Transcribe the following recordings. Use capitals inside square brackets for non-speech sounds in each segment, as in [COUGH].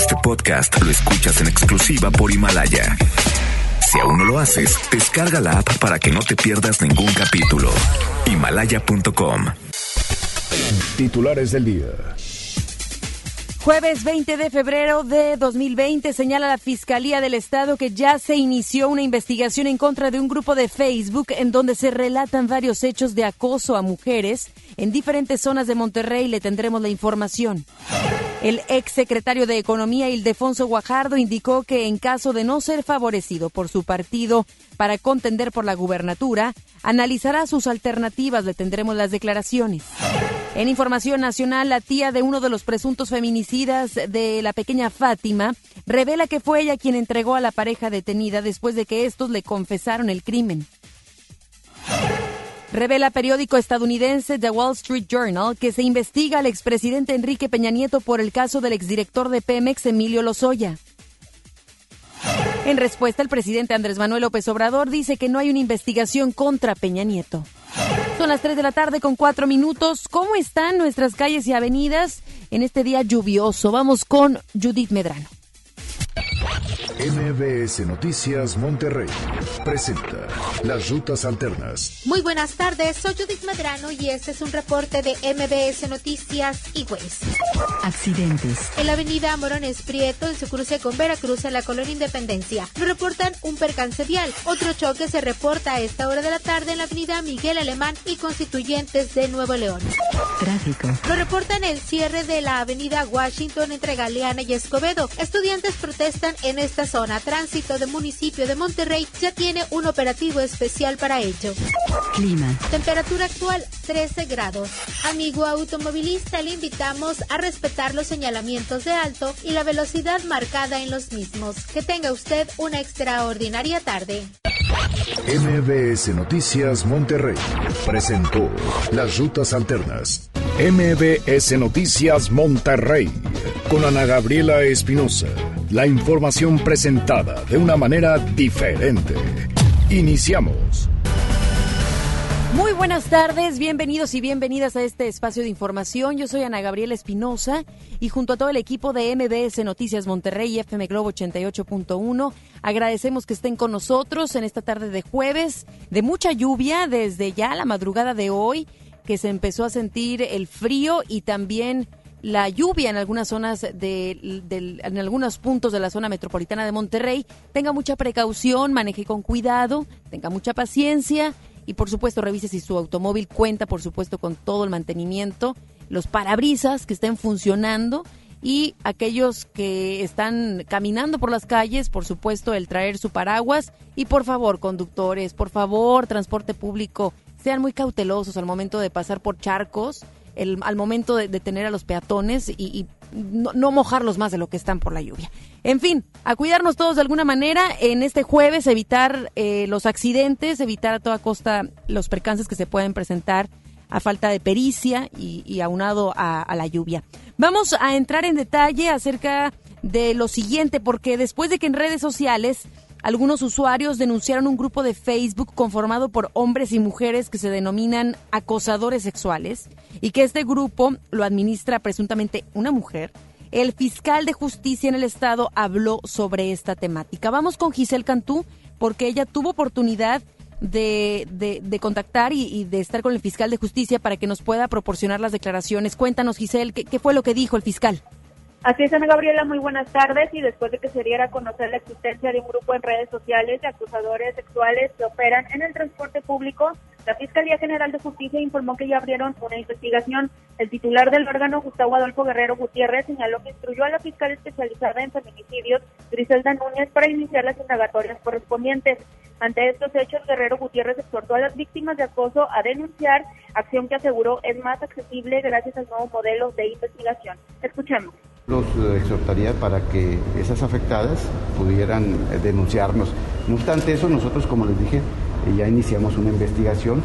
Este podcast lo escuchas en exclusiva por Himalaya. Si aún no lo haces, descarga la app para que no te pierdas ningún capítulo. Himalaya.com. Titulares del día. Jueves 20 de febrero de 2020 señala la Fiscalía del Estado que ya se inició una investigación en contra de un grupo de Facebook en donde se relatan varios hechos de acoso a mujeres en diferentes zonas de Monterrey. Le tendremos la información. El ex secretario de Economía, Ildefonso Guajardo, indicó que en caso de no ser favorecido por su partido para contender por la gubernatura, analizará sus alternativas. Le tendremos las declaraciones. En información nacional, la tía de uno de los presuntos feminicidas de la pequeña Fátima revela que fue ella quien entregó a la pareja detenida después de que estos le confesaron el crimen. Revela periódico estadounidense The Wall Street Journal que se investiga al expresidente Enrique Peña Nieto por el caso del exdirector de Pemex, Emilio Lozoya. En respuesta, el presidente Andrés Manuel López Obrador dice que no hay una investigación contra Peña Nieto. Son las 3 de la tarde con 4 minutos. ¿Cómo están nuestras calles y avenidas en este día lluvioso? Vamos con Judith Medrano. MBS Noticias Monterrey presenta Las Rutas Alternas. Muy buenas tardes, soy Judith Medrano y este es un reporte de MBS Noticias y West. Accidentes. En la avenida Morones Prieto, en su cruce con Veracruz, en la colonia Independencia, nos reportan un percance vial. Otro choque se reporta a esta hora de la tarde en la avenida Miguel Alemán y Constituyentes de Nuevo León. Tráfico. Lo reportan el cierre de la avenida Washington entre Galeana y Escobedo. Estudiantes protestan en esta zona. Tránsito de municipio de Monterrey ya tiene un operativo especial para ello. Clima. Temperatura actual 13 grados. Amigo automovilista, le invitamos a respetar los señalamientos de alto y la velocidad marcada en los mismos. Que tenga usted una extraordinaria tarde. MBS Noticias Monterrey presentó Las Rutas Alternas. MBS Noticias Monterrey con Ana Gabriela Espinosa. La información presentada de una manera diferente. Iniciamos. Muy buenas tardes, bienvenidos y bienvenidas a este espacio de información. Yo soy Ana Gabriela Espinosa y junto a todo el equipo de MBS Noticias Monterrey y FM Globo 88.1 agradecemos que estén con nosotros en esta tarde de jueves de mucha lluvia desde ya la madrugada de hoy que se empezó a sentir el frío y también la lluvia en algunas zonas de, en algunos puntos de la zona metropolitana de Monterrey. Tenga mucha precaución, maneje con cuidado, tenga mucha paciencia y por supuesto revise si su automóvil cuenta por supuesto con todo el mantenimiento, los parabrisas que estén funcionando y aquellos que están caminando por las calles, por supuesto el traer su paraguas y por favor conductores, por favor transporte público, sean muy cautelosos al momento de pasar por charcos el, al momento de detener a los peatones y, no, mojarlos más de lo que están por la lluvia. En fin, a cuidarnos todos de alguna manera en este jueves, evitar eh, los accidentes, evitar a toda costa los percances que se pueden presentar a falta de pericia y, y aunado a la lluvia. Vamos a entrar en detalle acerca de lo siguiente, porque después de que en redes sociales algunos usuarios denunciaron un grupo de Facebook conformado por hombres y mujeres que se denominan acosadores sexuales y que este grupo lo administra presuntamente una mujer. El fiscal de justicia en el estado habló sobre esta temática. Vamos con Giselle Cantú porque ella tuvo oportunidad de, de, contactar y, de estar con el fiscal de justicia para que nos pueda proporcionar las declaraciones. Cuéntanos, Giselle, ¿qué, qué fue lo que dijo el fiscal? Así es, Ana Gabriela, muy buenas tardes. Y después de que se diera a conocer la existencia de un grupo en redes sociales de acusadores sexuales que operan en el transporte público, la Fiscalía General de Justicia informó que ya abrieron una investigación. El titular del órgano, Gustavo Adolfo Guerrero Gutiérrez, señaló que instruyó a la fiscal especializada en feminicidios, Griselda Núñez, para iniciar las indagatorias correspondientes. Ante estos hechos, Guerrero Gutiérrez exhortó a las víctimas de acoso a denunciar, acción que aseguró es más accesible gracias al nuevo modelo de investigación. Escuchemos. Los exhortaría para que esas afectadas pudieran denunciarnos. No obstante eso, nosotros, como les dije, ya iniciamos una investigación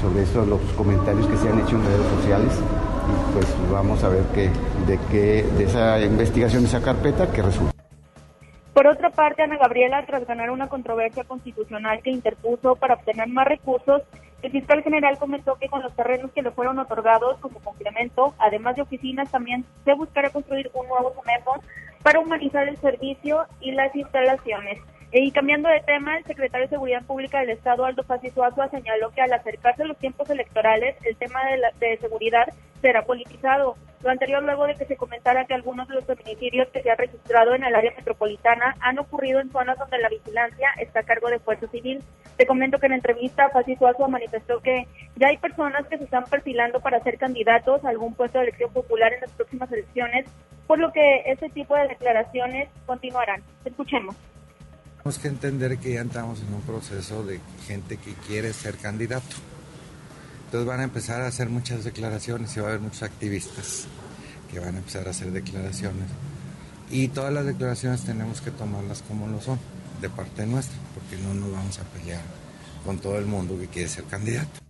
sobre estos los comentarios que se han hecho en redes sociales y pues vamos a ver que, de qué de esa investigación, esa carpeta, que resulta. Por otra parte, Ana Gabriela, tras ganar una controversia constitucional que interpuso para obtener más recursos, el fiscal general comentó que con los terrenos que le fueron otorgados como complemento, además de oficinas, también se buscará construir un nuevo CEMEFO para humanizar el servicio y las instalaciones. Y cambiando de tema, el secretario de Seguridad Pública del Estado, Aldo Fassi Suazua, señaló que al acercarse los tiempos electorales, el tema de, de seguridad será politizado. Lo anterior luego de que se comentara que algunos de los feminicidios que se han registrado en el área metropolitana han ocurrido en zonas donde la vigilancia está a cargo de Fuerza Civil. Te comento que en entrevista Fassi Suazua manifestó que ya hay personas que se están perfilando para ser candidatos a algún puesto de elección popular en las próximas elecciones, por lo que ese tipo de declaraciones continuarán. Escuchemos. Tenemos que entender que ya estamos en un proceso de gente que quiere ser candidato. Entonces van a empezar a hacer muchas declaraciones y va a haber muchos activistas que van a empezar a hacer declaraciones. Y todas las declaraciones tenemos que tomarlas como lo son, de parte nuestra, porque no nos vamos a pelear con todo el mundo que quiere ser candidato.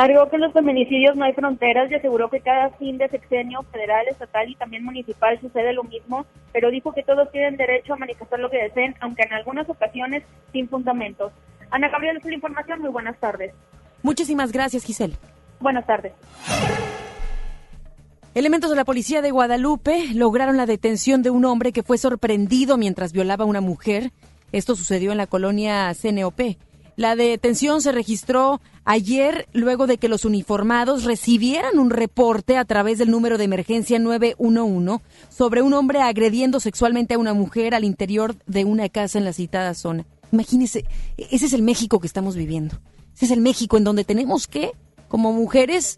Agregó que en los feminicidios no hay fronteras y aseguró que cada fin de sexenio federal, estatal y también municipal sucede lo mismo, pero dijo que todos tienen derecho a manifestar lo que deseen, aunque en algunas ocasiones sin fundamentos. Ana Gabriel, es la información. Muy buenas tardes. Muchísimas gracias, Giselle. Buenas tardes. Elementos de la policía de Guadalupe lograron la detención de un hombre que fue sorprendido mientras violaba a una mujer. Esto sucedió en la colonia CNOP. La detención se registró ayer luego de que los uniformados recibieran un reporte a través del número de emergencia 911 sobre un hombre agrediendo sexualmente a una mujer al interior de una casa en la citada zona. Imagínese, ese es el México que estamos viviendo. Ese es el México en donde tenemos que, como mujeres,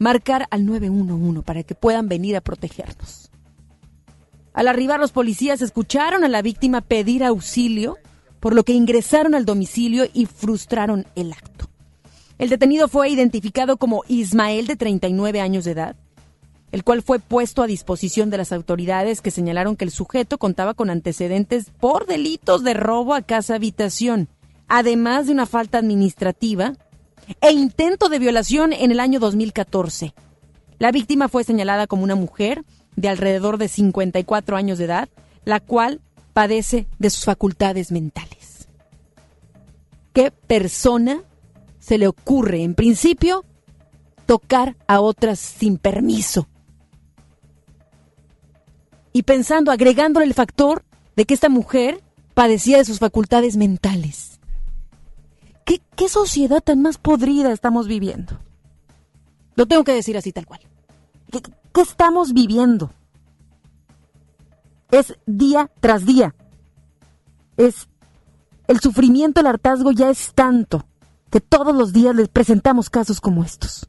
marcar al 911 para que puedan venir a protegernos. Al arribar los policías escucharon a la víctima pedir auxilio por lo que ingresaron al domicilio y frustraron el acto. El detenido fue identificado como Ismael de 39 años de edad, el cual fue puesto a disposición de las autoridades que señalaron que el sujeto contaba con antecedentes por delitos de robo a casa habitación, además de una falta administrativa e intento de violación en el año 2014. La víctima fue señalada como una mujer de alrededor de 54 años de edad, la cual padece de sus facultades mentales. ¿Qué persona se le ocurre, en principio, tocar a otras sin permiso? Y pensando, agregándole el factor de que esta mujer padecía de sus facultades mentales. ¿Qué, qué sociedad tan más podrida estamos viviendo? Lo tengo que decir así tal cual. qué estamos viviendo? Es día tras día. Es el sufrimiento, el hartazgo ya es tanto que todos los días les presentamos casos como estos.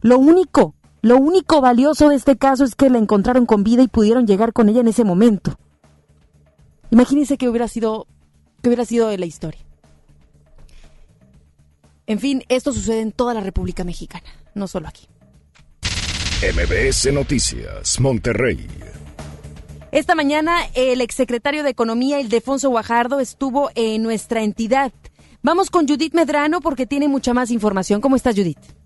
Lo único, lo único valioso de este caso es que la encontraron con vida y pudieron llegar con ella en ese momento. Imagínense que hubiera sido, que hubiera sido de la historia. En fin, esto sucede en toda la República Mexicana, no solo aquí. MBS Noticias, Monterrey. Esta mañana el exsecretario de Economía, Ildefonso Guajardo, estuvo en nuestra entidad. Vamos con Judith Medrano porque tiene mucha más información. ¿Cómo estás, Judith?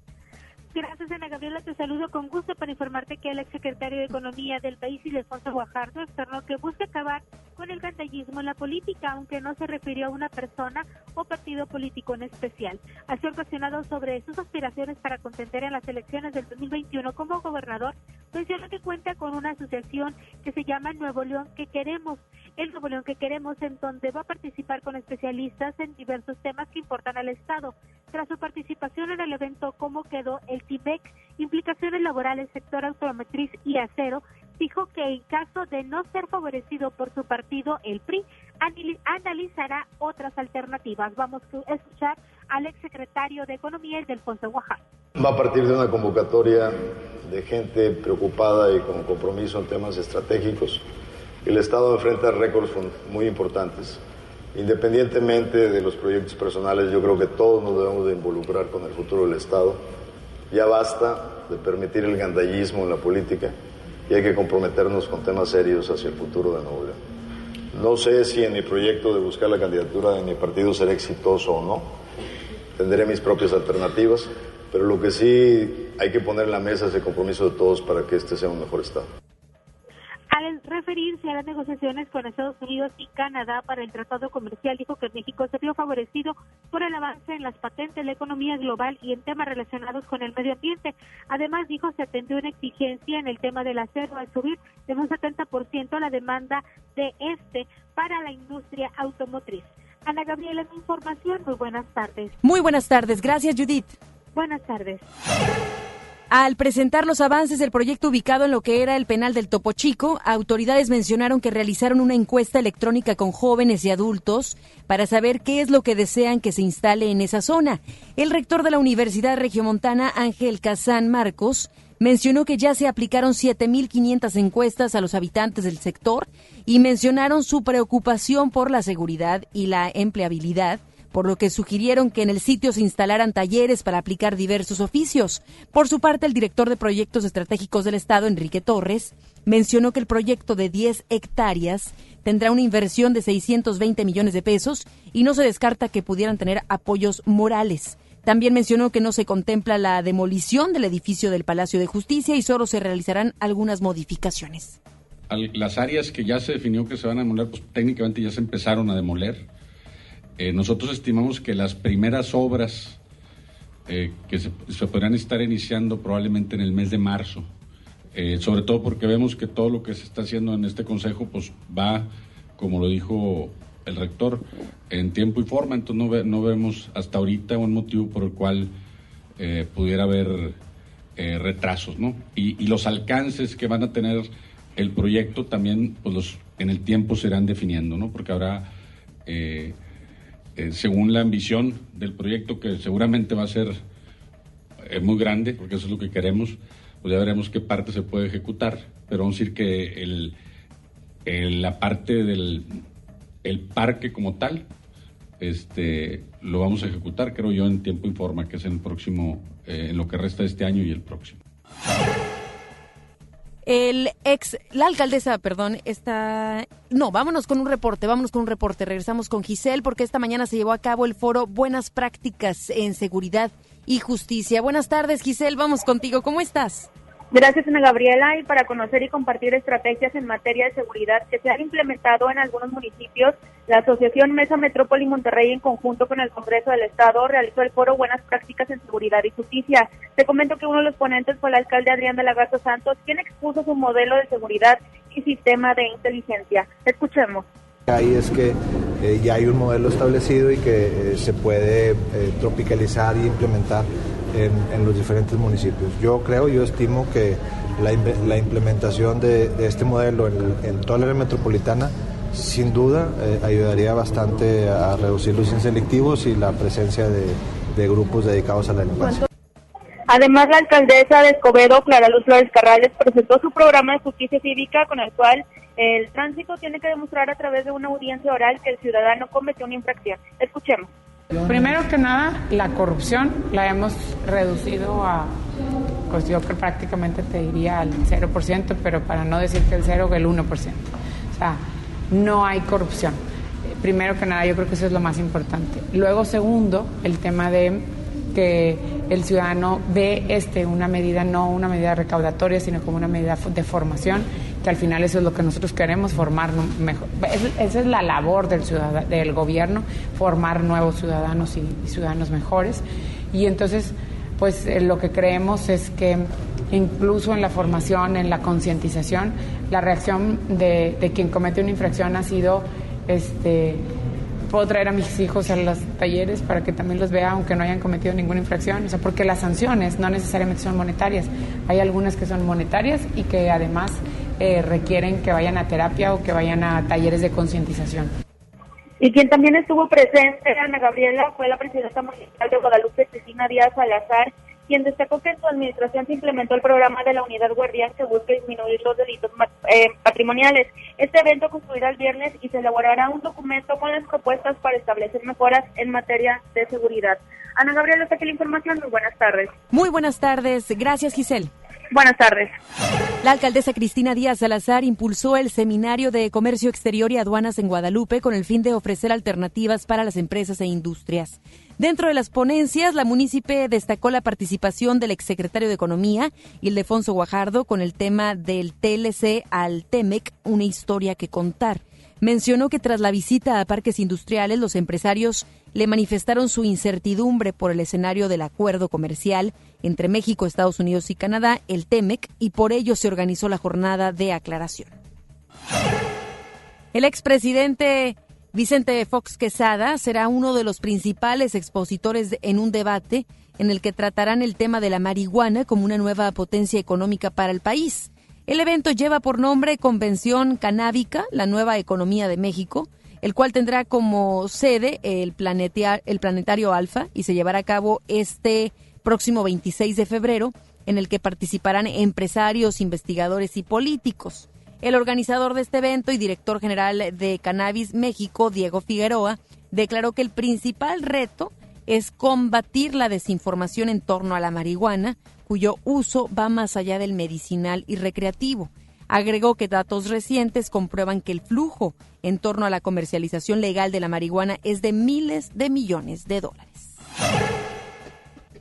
Gracias, Ana Gabriela. Te saludo con gusto para informarte que el exsecretario de Economía del país, Ildefonso Guajardo, externó que busca acabar con el gandallismo en la política, aunque no se refirió a una persona o partido político en especial. Ha sido cuestionado sobre sus aspiraciones para contender en las elecciones del 2021 como gobernador, mencionó que cuenta con una asociación que se llama Nuevo León que queremos, el Nuevo que queremos, en donde va a participar con especialistas en diversos temas que importan al Estado. Tras su participación en el evento, ¿cómo quedó el TIBEC? Implicaciones laborales, sector automotriz y acero, dijo que en caso de no ser favorecido por su partido, el PRI, analizará otras alternativas. Vamos a escuchar al exsecretario de Economía, el del Oaxaca. Va a partir de una convocatoria de gente preocupada y con compromiso en temas estratégicos. El Estado enfrenta récords muy importantes. Independientemente de los proyectos personales, yo creo que todos nos debemos de involucrar con el futuro del Estado. Ya basta de permitir el gandallismo en la política y hay que comprometernos con temas serios hacia el futuro de Nuevo León. No sé si en mi proyecto de buscar la candidatura de mi partido será exitoso o no. Tendré mis propias alternativas, pero lo que sí hay que poner en la mesa es el compromiso de todos para que este sea un mejor Estado. Al referirse a las negociaciones con Estados Unidos y Canadá para el tratado comercial, dijo que México se vio favorecido por el avance en las patentes, la economía global y en temas relacionados con el medio ambiente. Además, dijo se atendió una exigencia en el tema del acero al subir de un 70% la demanda de este para la industria automotriz. Ana Gabriela, mi información. Muy buenas tardes. Muy buenas tardes. Gracias, Judith. Buenas tardes. Al presentar los avances del proyecto ubicado en lo que era el penal del Topo Chico, autoridades mencionaron que realizaron una encuesta electrónica con jóvenes y adultos para saber qué es lo que desean que se instale en esa zona. El rector de la Universidad Regiomontana, Ángel Casán Marcos, mencionó que ya se aplicaron 7.500 encuestas a los habitantes del sector y mencionaron su preocupación por la seguridad y la empleabilidad por lo que sugirieron que en el sitio se instalaran talleres para aplicar diversos oficios. Por su parte, el director de proyectos estratégicos del Estado, Enrique Torres, mencionó que el proyecto de 10 hectáreas tendrá una inversión de 620 millones de pesos y no se descarta que pudieran tener apoyos morales. También mencionó que no se contempla la demolición del edificio del Palacio de Justicia y solo se realizarán algunas modificaciones. Las áreas que ya se definió que se van a demoler, pues técnicamente ya se empezaron a demoler eh, nosotros estimamos que las primeras obras eh, que se, podrán estar iniciando probablemente en el mes de marzo, eh, sobre todo porque vemos que todo lo que se está haciendo en este consejo pues va, como lo dijo el rector, en tiempo y forma, entonces no, vemos hasta ahorita un motivo por el cual pudiera haber retrasos, ¿no? Y, los alcances que van a tener el proyecto también, pues los, en el tiempo se irán definiendo, ¿no? Porque habrá según la ambición del proyecto, que seguramente va a ser eh, muy grande, porque eso es lo que queremos, pues ya veremos qué parte se puede ejecutar. Pero vamos a decir que el, la parte del el parque como tal, este, lo vamos a ejecutar, creo yo, en tiempo y forma, que es en el próximo, eh, en lo que resta este año y el próximo. El ex, la alcaldesa, perdón, está... No, vámonos con un reporte, vámonos con un reporte. Regresamos con Giselle porque esta mañana se llevó a cabo el foro Buenas Prácticas en Seguridad y Justicia. Buenas tardes, Giselle, vamos contigo. ¿Cómo estás? Gracias, Ana Gabriela. Y para conocer y compartir estrategias en materia de seguridad que se han implementado en algunos municipios, la Asociación Mesa Metrópoli Monterrey, en conjunto con el Congreso del Estado, realizó el foro Buenas Prácticas en Seguridad y Justicia. Te comento que uno de los ponentes fue el alcalde Adrián de la Garza Santos, quien expuso su modelo de seguridad y sistema de inteligencia. Escuchemos. Ahí es que eh, ya hay un modelo establecido y que eh, se puede eh, tropicalizar y implementar en, los diferentes municipios. Yo creo, yo estimo que la, implementación de, este modelo en, toda la área metropolitana sin duda ayudaría bastante a reducir los inselectivos y la presencia de, grupos dedicados a la delincuencia. Además, la alcaldesa de Escobedo, Clara Luz Flores Carrales, presentó su programa de justicia cívica con el cual el tránsito tiene que demostrar a través de una audiencia oral que el ciudadano cometió una infracción. Escuchemos. Primero que nada, la corrupción la hemos reducido a, pues yo prácticamente te diría al 0%, pero para no decir que el 0, el 1%. O sea, no hay corrupción. Primero que nada, yo creo que eso es lo más importante. Luego, segundo, el tema de que el ciudadano ve este una medida, no una medida recaudatoria, sino como una medida de formación que al final eso es lo que nosotros queremos, formar mejor. esa es la labor del, del gobierno, formar nuevos ciudadanos y, ciudadanos mejores. Y entonces, pues eh, lo que creemos es que incluso en la formación, en la concientización, la reacción de, de quien comete una infracción ha sido este puedo traer a mis hijos a los talleres para que también los vea aunque no hayan cometido ninguna infracción, o sea, porque las sanciones no necesariamente son monetarias, hay algunas que son monetarias y que además eh, requieren que vayan a terapia o que vayan a talleres de concientización. Y quien también estuvo presente, Ana Gabriela, fue la presidenta municipal de Guadalupe, Cecina Díaz Salazar, quien destacó que en su administración se implementó el programa de la Unidad Guardián que busca disminuir los delitos eh, patrimoniales. Este evento concluirá el viernes y se elaborará un documento con las propuestas para establecer mejoras en materia de seguridad. Ana Gabriela, hasta aquí la información. Muy buenas tardes. Muy buenas tardes. Gracias, Giselle. Buenas tardes. La alcaldesa Cristina Díaz Salazar impulsó el Seminario de Comercio Exterior y Aduanas en Guadalupe con el fin de ofrecer alternativas para las empresas e industrias. Dentro de las ponencias, la munícipe destacó la participación del exsecretario de Economía, Ildefonso Guajardo, con el tema del TLC al TEMEC, una historia que contar. Mencionó que tras la visita a parques industriales, los empresarios le manifestaron su incertidumbre por el escenario del acuerdo comercial entre México, Estados Unidos y Canadá, el TEMEC, y por ello se organizó la jornada de aclaración. El expresidente Vicente Fox Quesada será uno de los principales expositores en un debate en el que tratarán el tema de la marihuana como una nueva potencia económica para el país. El evento lleva por nombre Convención Canábica, la nueva economía de México, el cual tendrá como sede el, el Planetario Alfa y se llevará a cabo este próximo 26 de febrero, en el que participarán empresarios, investigadores y políticos. El organizador de este evento y director general de Cannabis México, Diego Figueroa, declaró que el principal reto es combatir la desinformación en torno a la marihuana, cuyo uso va más allá del medicinal y recreativo. Agregó que datos recientes comprueban que el flujo en torno a la comercialización legal de la marihuana es de miles de millones de dólares.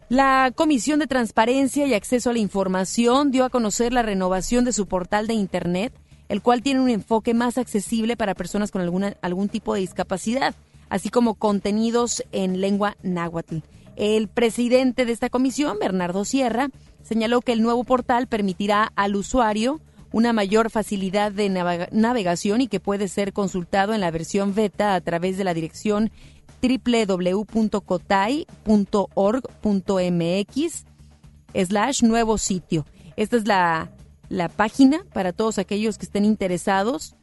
La Comisión de Transparencia y Acceso a la Información dio a conocer la renovación de su portal de Internet el cual tiene un enfoque más accesible para personas con algún tipo de discapacidad, así como contenidos en lengua náhuatl. El presidente de esta comisión, Bernardo Sierra, señaló que el nuevo portal permitirá al usuario una mayor facilidad de navegación y que puede ser consultado en la versión beta a través de la dirección www.cotay.org.mx slash nuevo sitio. Esta es la la página para todos aquellos que estén interesados,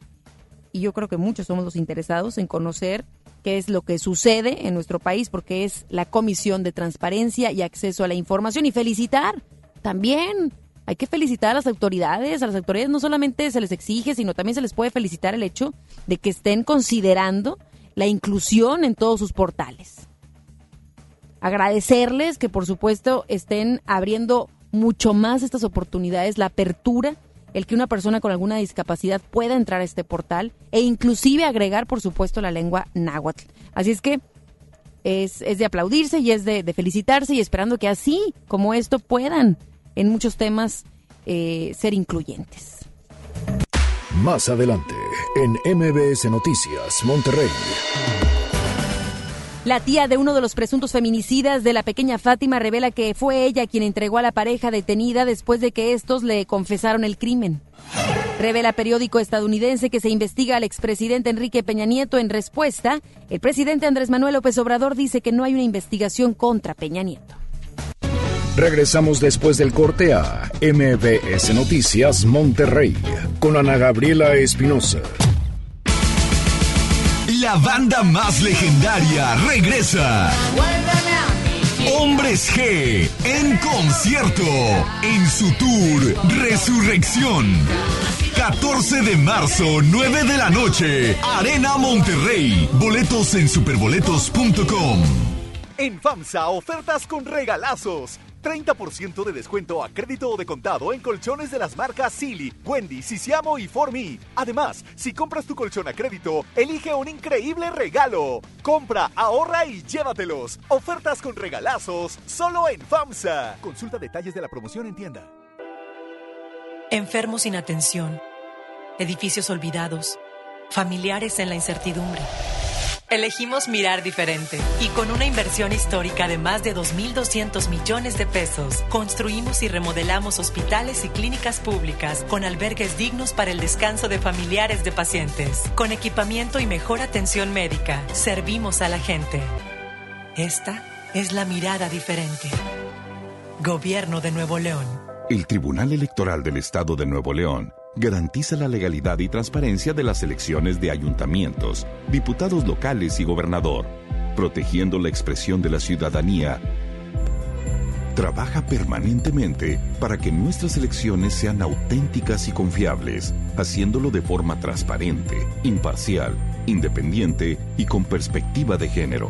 y yo creo que muchos somos los interesados en conocer qué es lo que sucede en nuestro país, porque es la Comisión de Transparencia y Acceso a la Información. Y felicitar también. Hay que felicitar a las autoridades. A las autoridades no solamente se les exige, sino también se les puede felicitar el hecho de que estén considerando la inclusión en todos sus portales. Agradecerles que, por supuesto, estén abriendo mucho más estas oportunidades, la apertura, el que una persona con alguna discapacidad pueda entrar a este portal e inclusive agregar, por supuesto, la lengua náhuatl. Así es que es, de aplaudirse y es de, felicitarse y esperando que así como esto puedan en muchos temas eh, ser incluyentes. Más adelante, en MBS Noticias, Monterrey. La tía de uno de los presuntos feminicidas de la pequeña Fátima revela que fue ella quien entregó a la pareja detenida después de que estos le confesaron el crimen. Revela periódico estadounidense que se investiga al expresidente Enrique Peña Nieto. En respuesta, el presidente Andrés Manuel López Obrador dice que no hay una investigación contra Peña Nieto. Regresamos después del corte a MBS Noticias Monterrey con Ana Gabriela Espinosa. La banda más legendaria regresa. Hombres G en concierto en su tour Resurrección. 14 de marzo, 9 de la noche, Arena Monterrey. Boletos en superboletos.com. En FAMSA, ofertas con regalazos. 30% de descuento a crédito o de contado en colchones de las marcas Silly, Wendy, Sisiamo y Me. Además, si compras tu colchón a crédito, elige un increíble regalo. Compra, ahorra y llévatelos. Ofertas con regalazos solo en FAMSA. Consulta detalles de la promoción en tienda. Enfermos sin atención, edificios olvidados, familiares en la incertidumbre. Elegimos mirar diferente y con una inversión histórica de más de 2.200 millones de pesos, construimos y remodelamos hospitales y clínicas públicas con albergues dignos para el descanso de familiares de pacientes. Con equipamiento y mejor atención médica, servimos a la gente. Esta es la mirada diferente. Gobierno de Nuevo León. El Tribunal Electoral del Estado de Nuevo León garantiza la legalidad y transparencia de las elecciones de ayuntamientos, diputados locales y gobernador, protegiendo la expresión de la ciudadanía. Trabaja permanentemente para que nuestras elecciones sean auténticas y confiables, haciéndolo de forma transparente, imparcial, independiente y con perspectiva de género.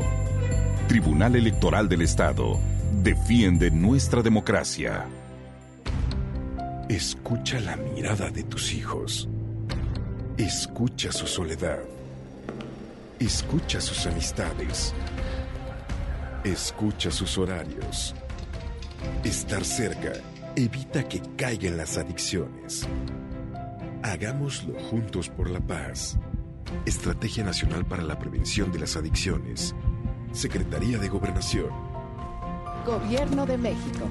Tribunal Electoral del Estado defiende nuestra democracia. Escucha la mirada de tus hijos. Escucha su soledad. Escucha sus amistades. Escucha sus horarios. Estar cerca evita que caigan las adicciones. Hagámoslo juntos por la paz. Estrategia Nacional para la Prevención de las Adicciones. Secretaría de Gobernación. Gobierno de México.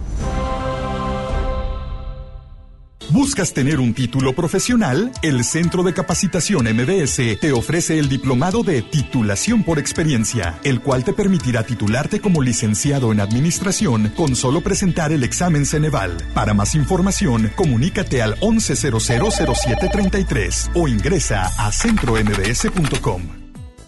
¿Buscas tener un título profesional? El Centro de Capacitación MBS te ofrece el diplomado de titulación por experiencia, el cual te permitirá titularte como licenciado en administración con solo presentar el examen Ceneval. Para más información, comunícate al 11000733 o ingresa a centrombs.com.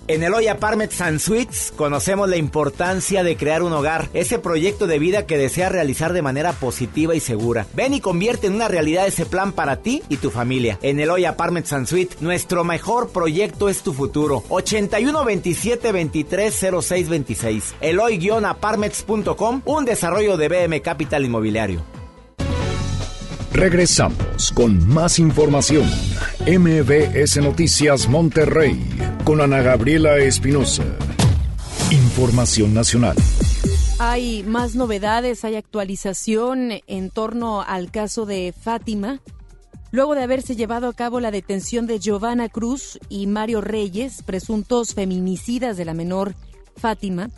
En Eloy Apartments and Suites conocemos la importancia de crear un hogar, ese proyecto de vida que deseas realizar de manera positiva y segura. Ven y convierte en una realidad ese plan para ti y tu familia. En Eloy Apartments and Suites, nuestro mejor proyecto es tu futuro. 81 27 23 06 26. Eloy-apartments.com, un desarrollo de BM Capital Inmobiliario. Regresamos con más información. MBS Noticias Monterrey con Ana Gabriela Espinosa. Información nacional. Hay más novedades, hay actualización en torno al caso de Fátima. Luego de haberse llevado a cabo la detención de Giovanna Cruz y Mario Reyes, presuntos feminicidas de la menor Fátima,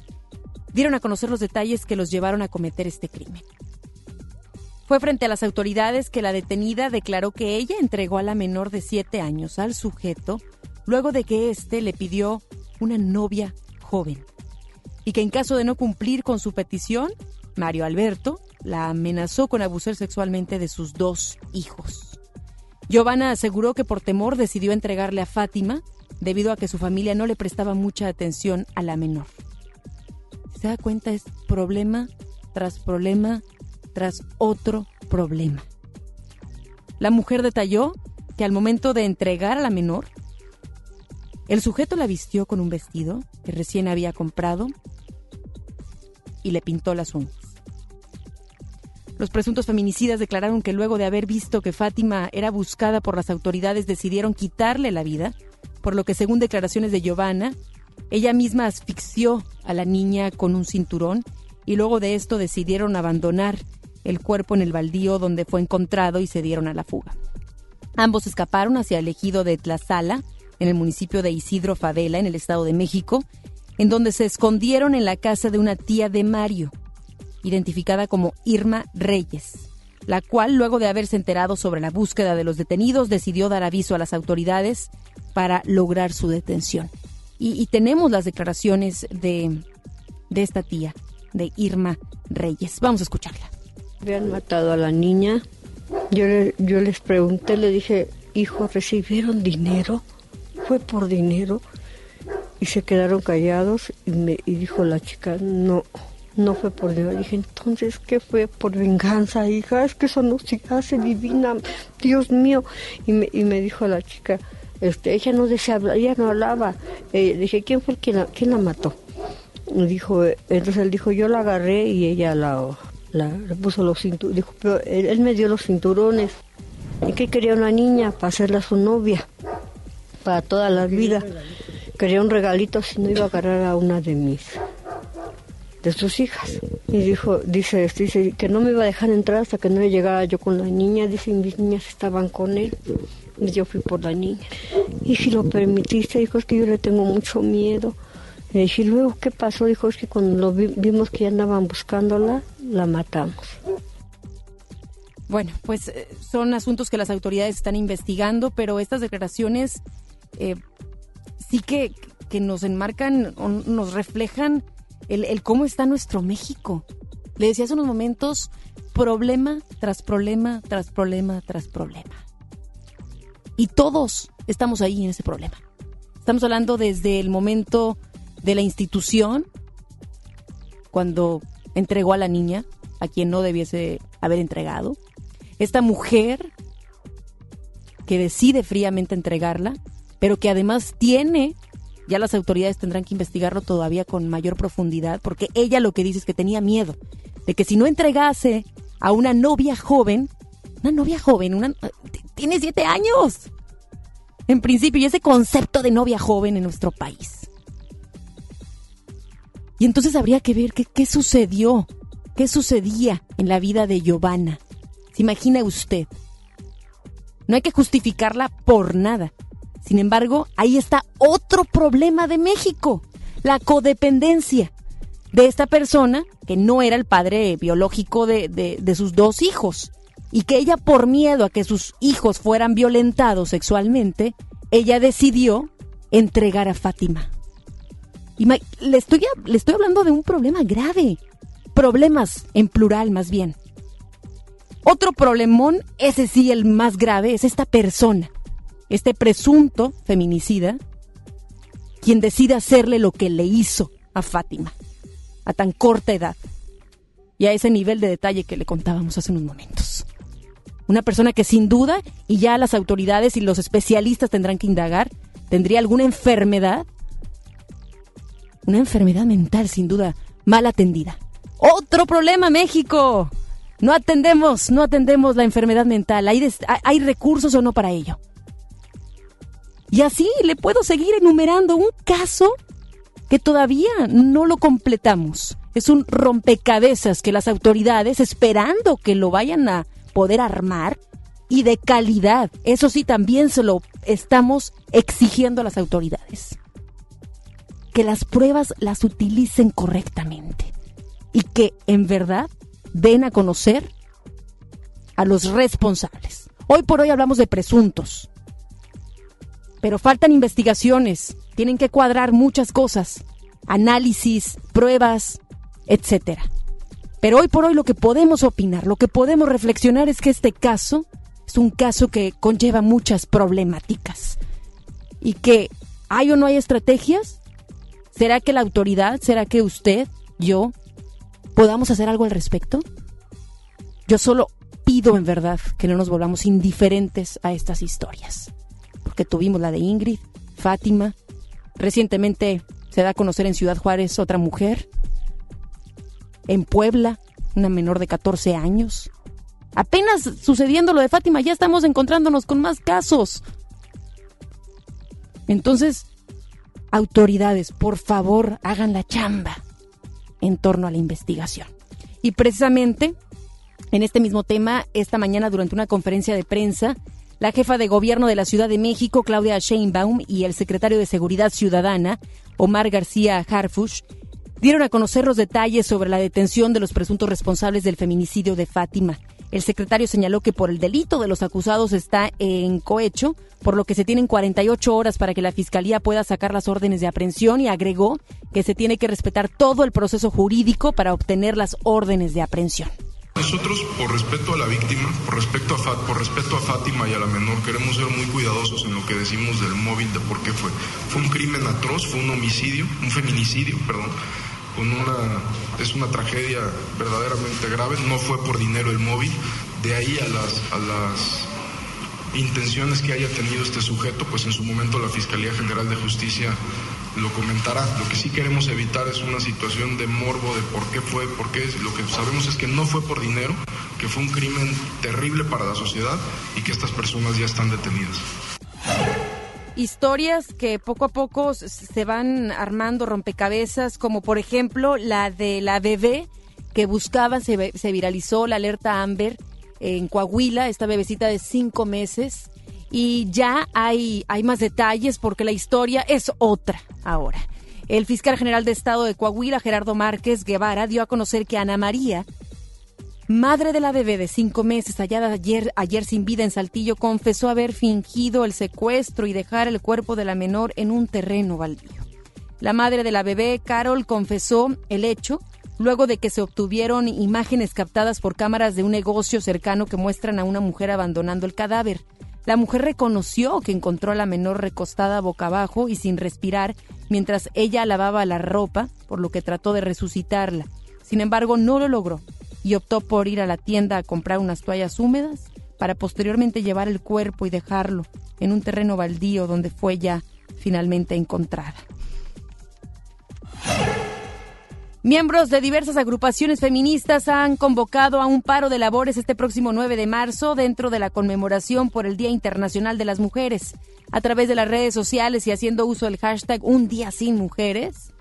dieron a conocer los detalles que los llevaron a cometer este crimen. Fue frente a las autoridades que la detenida declaró que ella entregó a la menor de 7 años al sujeto luego de que éste le pidió una novia joven y que en caso de no cumplir con su petición, Mario Alberto la amenazó con abusar sexualmente de sus dos hijos. Giovanna aseguró que por temor decidió entregarle a Fátima debido a que su familia no le prestaba mucha atención a la menor. Se da cuenta, es problema tras problema tras otro problema. La mujer detalló que al momento de entregar a la menor, el sujeto la vistió con un vestido que recién había comprado y le pintó las uñas. Los presuntos feminicidas declararon que luego de haber visto que Fátima era buscada por las autoridades decidieron quitarle la vida, por lo que según declaraciones de Giovanna, ella misma asfixió a la niña con un cinturón y luego de esto decidieron abandonar el cuerpo en el baldío donde fue encontrado y se dieron a la fuga. Ambos escaparon hacia el ejido de Tlazala, en el municipio de Isidro Favela, en el Estado de México, en donde se escondieron en la casa de una tía de Mario, identificada como Irma Reyes, la cual, luego de haberse enterado sobre la búsqueda de los detenidos, decidió dar aviso a las autoridades para lograr su detención. Y, y tenemos las declaraciones de, de esta tía, de Irma Reyes. Vamos a escucharla. Habían matado a la niña. Yo, le- yo les pregunté, le dije, hijo, ¿recibieron dinero? ¿Fue por dinero? Y se quedaron callados y, me, y dijo la chica, no, no fue por dinero. Dije, entonces, ¿qué fue? ¿Por venganza, hija? Es que eso no se hace, divina, Dios mío. Y me, y me dijo la chica, este, ella no desea hablar, ella no hablaba. Eh, dije, ¿quién fue el que la, quién la mató? Dijo, entonces él dijo, yo la agarré y ella la, la- le puso los cinturones. Dijo, pero él, él me dio los cinturones. ¿Y qué quería una niña? Para hacerla su novia, para toda la vida. Quería un regalito si no iba a agarrar a una de mis, de sus hijas. Y dijo, dice, dice que no me iba a dejar entrar hasta que no llegara yo con la niña. Dice, mis niñas estaban con él. Y yo fui por la niña. Y si lo permitiste, dijo, es que yo le tengo mucho miedo. "¿Y luego qué pasó? Dijo, es que cuando lo vi- vimos que ya andaban buscándola, la matamos. Bueno, pues eh, son asuntos que las autoridades están investigando, pero estas declaraciones eh, sí que, que nos enmarcan o nos reflejan el, el cómo está nuestro México. Le decía hace unos momentos, problema tras problema, tras problema, tras problema. Y todos estamos ahí en ese problema. Estamos hablando desde el momento de la institución, cuando entregó a la niña, a quien no debiese haber entregado. Esta mujer que decide fríamente entregarla, pero que además tiene, ya las autoridades tendrán que investigarlo todavía con mayor profundidad, porque ella lo que dice es que tenía miedo de que si no entregase a una novia joven, una novia joven, una, tiene siete años, en principio, y ese concepto de novia joven en nuestro país. Y entonces habría que ver qué, qué sucedió, qué sucedía en la vida de Giovanna. ¿Se imagina usted? No hay que justificarla por nada. Sin embargo, ahí está otro problema de México, la codependencia de esta persona que no era el padre biológico de, de, sus dos hijos y que ella por miedo a que sus hijos fueran violentados sexualmente, ella decidió entregar a Fátima. Y le, estoy, le estoy hablando de un problema grave, problemas en plural más bien. Otro problemón, ese sí el más grave, es esta persona, este presunto feminicida, quien decide hacerle lo que le hizo a Fátima, a tan corta edad, y a ese nivel de detalle que le contábamos hace unos momentos. Una persona que sin duda, y ya las autoridades y los especialistas tendrán que indagar, tendría alguna enfermedad, una enfermedad mental sin duda mal atendida. Otro problema, México. No atendemos, no atendemos la enfermedad mental. ¿Hay, ¿Hay recursos o no para ello? Y así le puedo seguir enumerando un caso que todavía no lo completamos. Es un rompecabezas que las autoridades, esperando que lo vayan a poder armar, y de calidad, eso sí también se lo estamos exigiendo a las autoridades. Que las pruebas las utilicen correctamente y que en verdad den a conocer a los responsables. Hoy por hoy hablamos de presuntos, pero faltan investigaciones, tienen que cuadrar muchas cosas, análisis, pruebas, etcétera. Pero hoy por hoy lo que podemos opinar, lo que podemos reflexionar es que este caso es un caso que conlleva muchas problemáticas y que hay o no hay estrategias. ¿Será que la autoridad, será que usted, yo, podamos hacer algo al respecto? Yo solo pido en verdad que no nos volvamos indiferentes a estas historias. Porque tuvimos la de Ingrid, Fátima, recientemente se da a conocer en Ciudad Juárez otra mujer, en Puebla, una menor de 14 años. Apenas sucediendo lo de Fátima, ya estamos encontrándonos con más casos. Entonces, autoridades, por favor, hagan la chamba en torno a la investigación. Y precisamente en este mismo tema, esta mañana durante una conferencia de prensa, la jefa de gobierno de la Ciudad de México, Claudia Sheinbaum, y el secretario de Seguridad Ciudadana, Omar García Harfush, dieron a conocer los detalles sobre la detención de los presuntos responsables del feminicidio de Fátima. El secretario señaló que por el delito de los acusados está en cohecho, por lo que se tienen 48 horas para que la Fiscalía pueda sacar las órdenes de aprehensión y agregó que se tiene que respetar todo el proceso jurídico para obtener las órdenes de aprehensión. Nosotros, por respeto a la víctima, por respeto a, Fat, por respeto a Fátima y a la menor, queremos ser muy cuidadosos en lo que decimos del móvil, de por qué fue. Fue un crimen atroz, fue un homicidio, un feminicidio, perdón con una, es una tragedia verdaderamente grave, no fue por dinero el móvil, de ahí a las, a las intenciones que haya tenido este sujeto, pues en su momento la Fiscalía General de Justicia lo comentará. Lo que sí queremos evitar es una situación de morbo de por qué fue, por qué lo que sabemos es que no fue por dinero, que fue un crimen terrible para la sociedad y que estas personas ya están detenidas historias que poco a poco se van armando rompecabezas, como por ejemplo la de la bebé que buscaban, se, se viralizó la alerta Amber en Coahuila, esta bebecita de cinco meses. Y ya hay, hay más detalles porque la historia es otra ahora. El fiscal general de Estado de Coahuila, Gerardo Márquez Guevara, dio a conocer que Ana María madre de la bebé de cinco meses hallada ayer, ayer sin vida en Saltillo, confesó haber fingido el secuestro y dejar el cuerpo de la menor en un terreno baldío. La madre de la bebé, Carol, confesó el hecho luego de que se obtuvieron imágenes captadas por cámaras de un negocio cercano que muestran a una mujer abandonando el cadáver. La mujer reconoció que encontró a la menor recostada boca abajo y sin respirar mientras ella lavaba la ropa, por lo que trató de resucitarla. Sin embargo, no lo logró y optó por ir a la tienda a comprar unas toallas húmedas para posteriormente llevar el cuerpo y dejarlo en un terreno baldío donde fue ya finalmente encontrada. Miembros de diversas agrupaciones feministas han convocado a un paro de labores este próximo 9 de marzo dentro de la conmemoración por el Día Internacional de las Mujeres. A través de las redes sociales y haciendo uso del hashtag Un Día Sin Mujeres,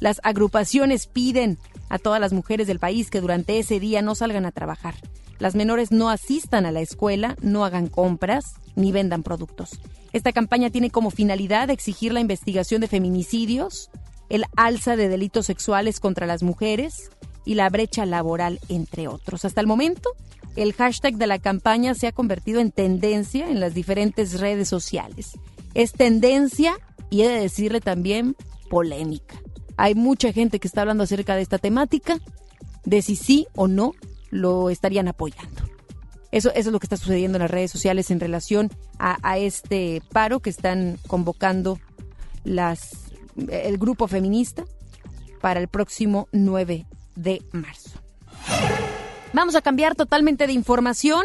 las agrupaciones piden a todas las mujeres del país que durante ese día no salgan a trabajar. Las menores no asistan a la escuela, no hagan compras ni vendan productos. Esta campaña tiene como finalidad exigir la investigación de feminicidios, el alza de delitos sexuales contra las mujeres y la brecha laboral, entre otros. Hasta el momento, el hashtag de la campaña se ha convertido en tendencia en las diferentes redes sociales. Es tendencia y he de decirle también polémica. Hay mucha gente que está hablando acerca de esta temática, de si sí o no lo estarían apoyando. Eso, eso es lo que está sucediendo en las redes sociales en relación a, este paro que están convocando las el grupo feminista para el próximo 9 de marzo. Vamos a cambiar totalmente de información.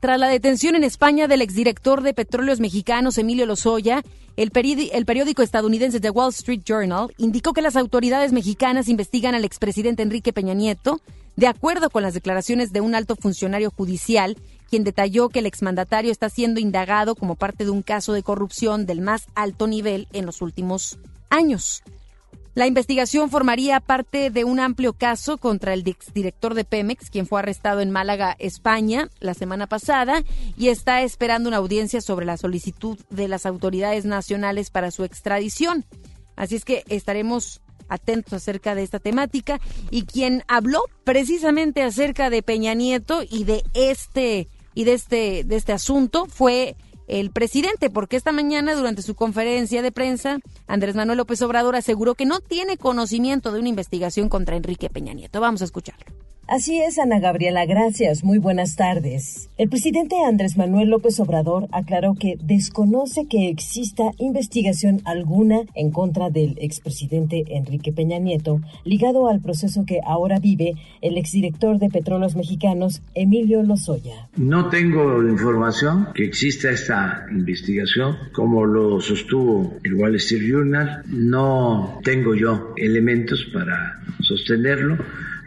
Tras la detención en España del exdirector de Petróleos Mexicanos, Emilio Lozoya, el, periódico estadounidense The Wall Street Journal indicó que las autoridades mexicanas investigan al expresidente Enrique Peña Nieto, de acuerdo con las declaraciones de un alto funcionario judicial, quien detalló que el exmandatario está siendo indagado como parte de un caso de corrupción del más alto nivel en los últimos años. La investigación formaría parte de un amplio caso contra el exdirector de Pemex, quien fue arrestado en Málaga, España, la semana pasada y está esperando una audiencia sobre la solicitud de las autoridades nacionales para su extradición. Así es que estaremos atentos acerca de esta temática y quien habló precisamente acerca de Peña Nieto y de este y de este de este asunto fue el presidente, porque esta mañana durante su conferencia de prensa, Andrés Manuel López Obrador aseguró que no tiene conocimiento de una investigación contra Enrique Peña Nieto. Vamos a escucharlo. Así es, Ana Gabriela, gracias. Muy buenas tardes. El presidente Andrés Manuel López Obrador aclaró que desconoce que exista investigación alguna en contra del expresidente Enrique Peña Nieto, ligado al proceso que ahora vive el exdirector de Petróleos Mexicanos, Emilio Lozoya. No tengo información que exista esta investigación, como lo sostuvo el Wall Street Journal. No tengo yo elementos para sostenerlo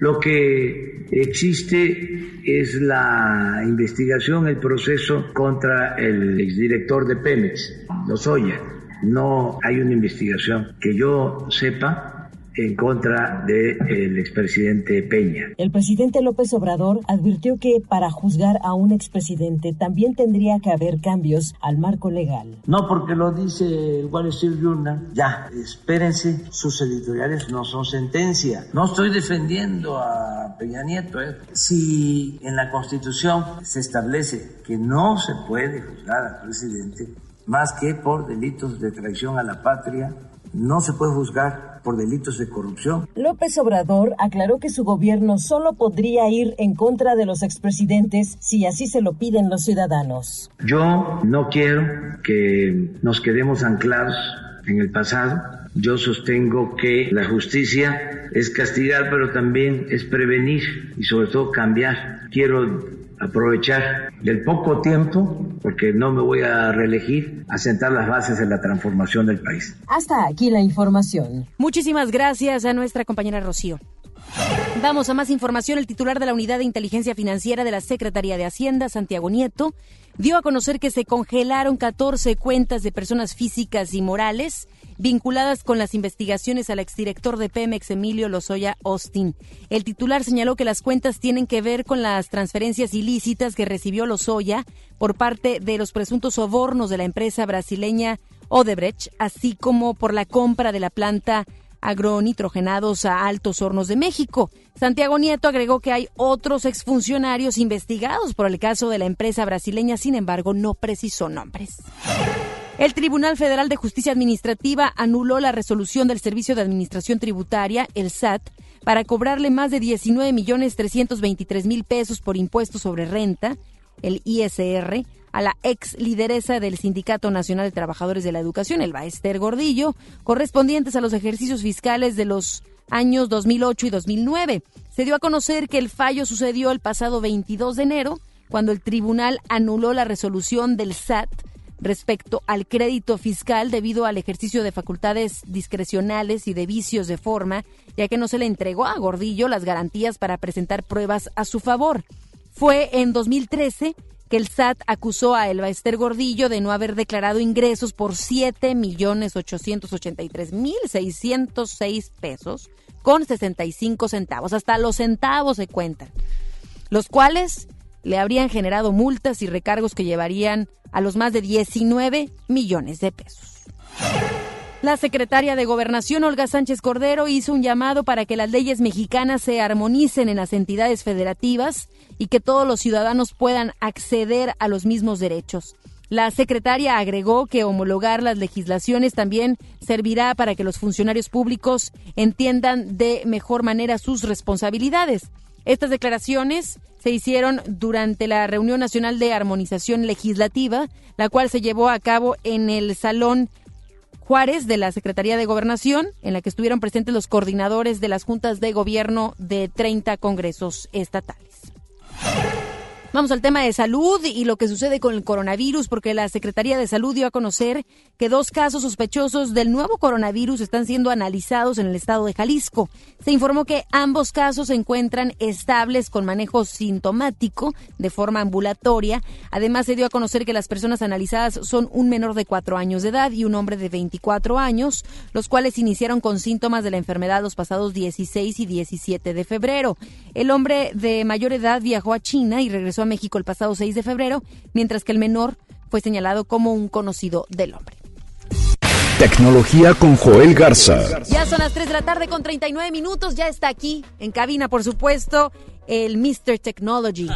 lo que existe es la investigación, el proceso contra el exdirector de Pemex, Lozoya. No hay una investigación que yo sepa en contra del expresidente Peña. El presidente López Obrador advirtió que para juzgar a un expresidente también tendría que haber cambios al marco legal. No porque lo dice el Wall Street Journal, ya, espérense, sus editoriales no son sentencia. No estoy defendiendo a Peña Nieto. ¿eh? Si en la Constitución se establece que no se puede juzgar al presidente más que por delitos de traición a la patria, no se puede juzgar por delitos de corrupción. López Obrador aclaró que su gobierno solo podría ir en contra de los expresidentes si así se lo piden los ciudadanos. Yo no quiero que nos quedemos anclados en el pasado. Yo sostengo que la justicia es castigar, pero también es prevenir y sobre todo cambiar. Quiero aprovechar el poco tiempo, porque no me voy a reelegir, a sentar las bases de la transformación del país. Hasta aquí la información. Muchísimas gracias a nuestra compañera Rocío. Vamos a más información. El titular de la Unidad de Inteligencia Financiera de la Secretaría de Hacienda, Santiago Nieto, dio a conocer que se congelaron 14 cuentas de personas físicas y morales vinculadas con las investigaciones al exdirector de Pemex, Emilio Lozoya Austin. El titular señaló que las cuentas tienen que ver con las transferencias ilícitas que recibió Lozoya por parte de los presuntos sobornos de la empresa brasileña Odebrecht, así como por la compra de la planta agronitrogenados a Altos Hornos de México. Santiago Nieto agregó que hay otros exfuncionarios investigados por el caso de la empresa brasileña, sin embargo, no precisó nombres. El Tribunal Federal de Justicia Administrativa anuló la resolución del Servicio de Administración Tributaria, el SAT, para cobrarle más de 19 millones 323 mil pesos por impuestos sobre renta, el ISR, a la ex lideresa del Sindicato Nacional de Trabajadores de la Educación, el Baester Gordillo, correspondientes a los ejercicios fiscales de los años 2008 y 2009. Se dio a conocer que el fallo sucedió el pasado 22 de enero, cuando el tribunal anuló la resolución del SAT respecto al crédito fiscal debido al ejercicio de facultades discrecionales y de vicios de forma, ya que no se le entregó a Gordillo las garantías para presentar pruebas a su favor. Fue en 2013 que el SAT acusó a Elba Ester Gordillo de no haber declarado ingresos por 7.883.606 pesos con 65 centavos. Hasta los centavos se cuentan. Los cuales le habrían generado multas y recargos que llevarían a los más de 19 millones de pesos. La secretaria de Gobernación, Olga Sánchez Cordero, hizo un llamado para que las leyes mexicanas se armonicen en las entidades federativas y que todos los ciudadanos puedan acceder a los mismos derechos. La secretaria agregó que homologar las legislaciones también servirá para que los funcionarios públicos entiendan de mejor manera sus responsabilidades. Estas declaraciones se hicieron durante la reunión nacional de armonización legislativa, la cual se llevó a cabo en el Salón Juárez de la Secretaría de Gobernación, en la que estuvieron presentes los coordinadores de las juntas de gobierno de 30 congresos estatales. Vamos al tema de salud y lo que sucede con el coronavirus, porque la Secretaría de Salud dio a conocer que dos casos sospechosos del nuevo coronavirus están siendo analizados en el estado de Jalisco. Se informó que ambos casos se encuentran estables con manejo sintomático de forma ambulatoria. Además, se dio a conocer que las personas analizadas son un menor de cuatro años de edad y un hombre de 24 años, los cuales iniciaron con síntomas de la enfermedad los pasados 16 y 17 de febrero. El hombre de mayor edad viajó a China y regresó a México el pasado 6 de febrero, mientras que el menor fue señalado como un conocido del hombre. Tecnología con Joel Garza. Ya son las 3 de la tarde con 39 minutos, ya está aquí en cabina, por supuesto, el Mr. Technology.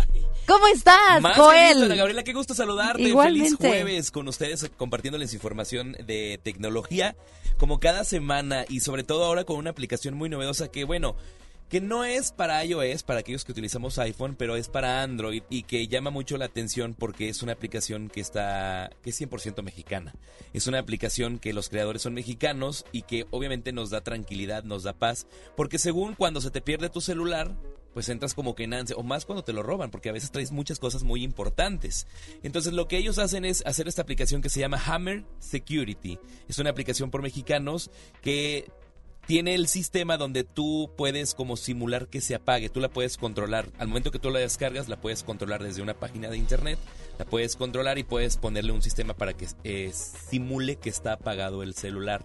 ¿Cómo estás, Más Joel? Ana Gabriela, qué gusto saludarte. Igualmente. Feliz jueves con ustedes compartiéndoles información de tecnología como cada semana y sobre todo ahora con una aplicación muy novedosa que, bueno, que no es para iOS, para aquellos que utilizamos iPhone, pero es para Android y que llama mucho la atención porque es una aplicación que está que es 100% mexicana. Es una aplicación que los creadores son mexicanos y que obviamente nos da tranquilidad, nos da paz, porque según cuando se te pierde tu celular, pues entras como que en ansia, o más cuando te lo roban, porque a veces traes muchas cosas muy importantes. Entonces lo que ellos hacen es hacer esta aplicación que se llama Hammer Security. Es una aplicación por mexicanos que tiene el sistema donde tú puedes como simular que se apague, tú la puedes controlar. Al momento que tú la descargas, la puedes controlar desde una página de internet, la puedes controlar y puedes ponerle un sistema para que eh, simule que está apagado el celular.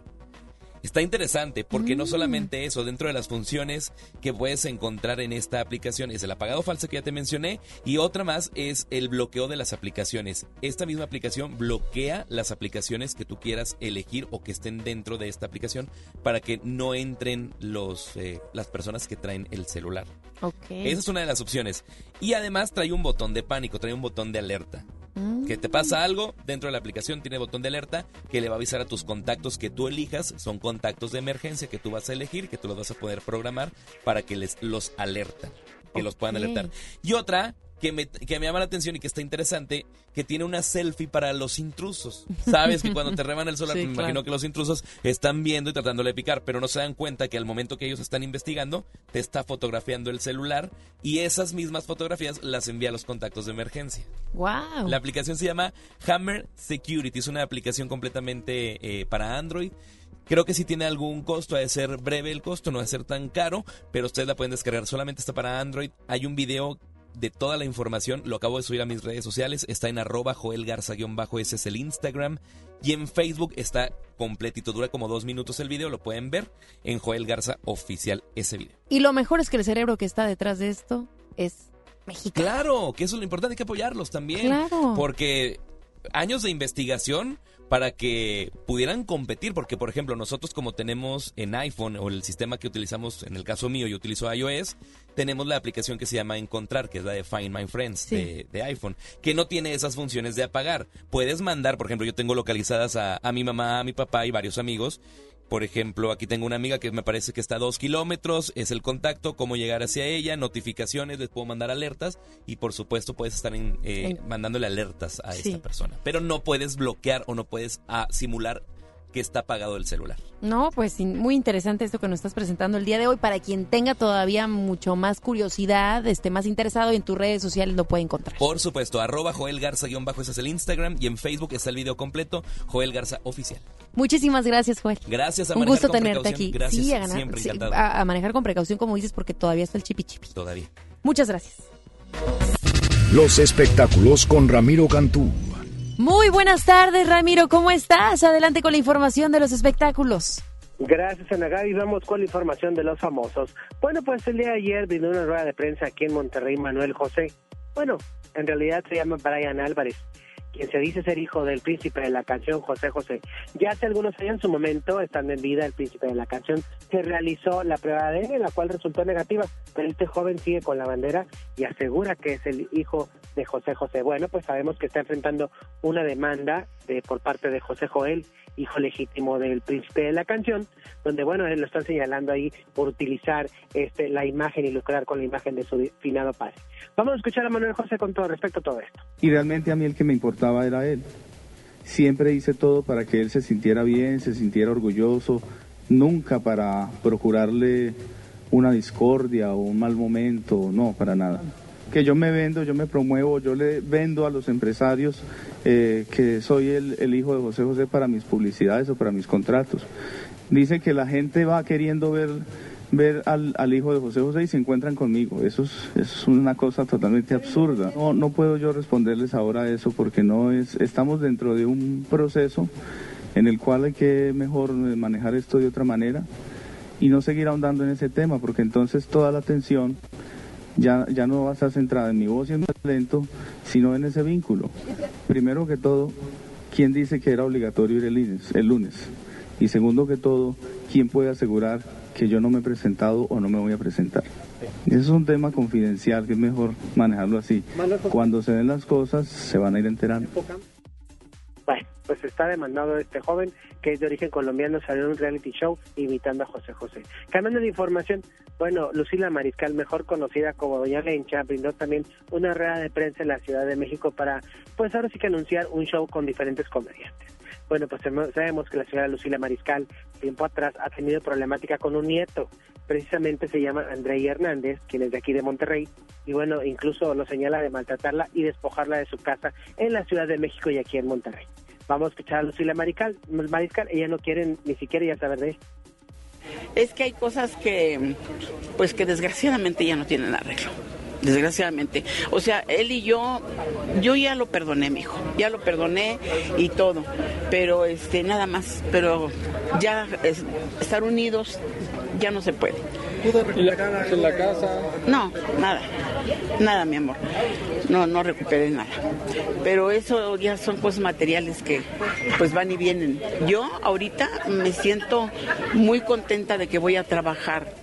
Está interesante porque no solamente eso, dentro de las funciones que puedes encontrar en esta aplicación es el apagado falso que ya te mencioné y otra más es el bloqueo de las aplicaciones. Esta misma aplicación bloquea las aplicaciones que tú quieras elegir o que estén dentro de esta aplicación para que no entren los, eh, las personas que traen el celular. Esa es una de las opciones. Y además trae un botón de pánico, trae un botón de alerta. Que te pasa algo, dentro de la aplicación tiene botón de alerta que le va a avisar a tus contactos que tú elijas. Son contactos de emergencia que tú vas a elegir, que tú los vas a poder programar para que les los alertan, que los puedan alertar. Y otra que me, que me llama la atención y que está interesante, que tiene una selfie para los intrusos. Sabes que cuando te reban el Sí, me claro. imagino que los intrusos están viendo y tratándole de picar, pero no se dan cuenta que al momento que ellos están investigando, te está fotografiando el celular y esas mismas fotografías las envía a los contactos de emergencia. Wow. La aplicación se llama Hammer Security, es una aplicación completamente eh, para Android. Creo que si tiene algún costo, ha de ser breve el costo, no ha de ser tan caro, pero ustedes la pueden descargar. Solamente está para Android. Hay un video de toda la información, lo acabo de subir a mis redes sociales, está en arroba Joel Garza-bajo, ese es el Instagram. Y en Facebook está completito, dura como dos minutos el video, lo pueden ver en Joel Garza Oficial ese video. Y lo mejor es que el cerebro que está detrás de esto es mexicano. Claro, que eso es lo importante, hay que apoyarlos también. Claro. Porque años de investigación para que pudieran competir, porque por ejemplo nosotros como tenemos en iPhone o el sistema que utilizamos, en el caso mío yo utilizo iOS, tenemos la aplicación que se llama Encontrar, que es la de Find My Friends Sí. de, de iPhone, que no tiene esas funciones de apagar. Puedes mandar, por ejemplo, yo tengo localizadas a, a mi mamá, a mi papá y varios amigos. Por ejemplo, aquí tengo una amiga que me parece que está a dos kilómetros, es el contacto, cómo llegar hacia ella, notificaciones, les puedo mandar alertas y por supuesto puedes estar en, eh, mandándole alertas a Sí. esta persona. Pero no puedes bloquear o no puedes ah, simular que está apagado el celular. No, pues muy interesante esto que nos estás presentando el día de hoy. Para quien tenga todavía mucho más curiosidad, esté más interesado en tus redes sociales lo puede encontrar. Por supuesto, arroba Joel Garza-bajo, ese es el Instagram y en Facebook está el video completo, Joel Garza Oficial. Muchísimas gracias, Joel. Gracias a Un gusto tenerte aquí. Gracias, sí, a, ganar, siempre sí, encantado. a, a manejar con precaución, como dices, porque todavía está el chipi chipi. Todavía. Muchas gracias. Los espectáculos con Ramiro Cantú. Muy buenas tardes, Ramiro. ¿Cómo estás? Adelante con la información de los espectáculos. Gracias, Ana Gaby. Vamos con la información de los famosos. Bueno, pues el día de ayer vino una rueda de prensa aquí en Monterrey Manuel José. Bueno, en realidad se llama Brian Álvarez, quien se dice ser hijo del príncipe de la canción José José. Ya hace algunos años, en su momento, estando en vida el príncipe de la canción, se realizó la prueba de ADN, la cual resultó negativa, pero este joven sigue con la bandera y asegura que es el hijo de José José. Bueno, pues sabemos que está enfrentando una demanda de, por parte de José Joel, hijo legítimo del príncipe de la canción, donde, bueno, él lo están señalando ahí por utilizar este, la imagen y lucrar con la imagen de su finado padre. Vamos a escuchar a Manuel José con todo respecto a todo esto. Y realmente a mí el que me era él. Siempre hice todo para que él se sintiera bien, se sintiera orgulloso, nunca para procurarle una discordia o un mal momento, no, para nada. Que yo me vendo, yo me promuevo, yo le vendo a los empresarios eh, que soy el hijo de José José para mis publicidades o para mis contratos. Dice que la gente va queriendo ver ver al, al, hijo de José José y se encuentran conmigo. Eso es, es, una cosa totalmente absurda. No, no puedo yo responderles ahora eso porque no es, estamos dentro de un proceso en el cual hay que mejor manejar esto de otra manera y no seguir ahondando en ese tema porque entonces toda la atención ya, ya no va a estar centrada en mi voz y en mi talento, sino en ese vínculo. Primero que todo, ¿quién dice que era obligatorio ir el lunes? El lunes? Y segundo que todo, ¿quién puede asegurar que yo no me he presentado o no me voy a presentar. Eso es un tema confidencial que es mejor manejarlo así. Cuando se den las cosas se van a ir enterando. Bueno, pues está demandado este joven que es de origen colombiano, salió en un reality show imitando a José José. Cambiando de información, bueno, Lucila Mariscal, mejor conocida como Doña Lencha, brindó también una rueda de prensa en la Ciudad de México para, pues ahora sí que anunciar un show con diferentes comediantes. Bueno, pues sabemos que la señora Lucila Mariscal, tiempo atrás, ha tenido problemática con un nieto. Precisamente se llama Andrei Hernández, quien es de aquí de Monterrey, y bueno, incluso lo señala de maltratarla y despojarla de su casa en la Ciudad de México y aquí en Monterrey. Vamos a escuchar a Lucila Mariscal, Mariscal ella no quiere ni siquiera ya saber de esto. Es que hay cosas que, pues que desgraciadamente ya no tienen arreglo desgraciadamente. O sea, él y yo, yo ya lo perdoné, mi hijo, ya lo perdoné y todo, pero este, nada más, pero ya es, estar unidos ya no se puede. ¿Pudo recuperar en la casa? No, nada, nada, mi amor. No, no recuperé nada. Pero eso ya son cosas materiales que pues van y vienen. Yo ahorita me siento muy contenta de que voy a trabajar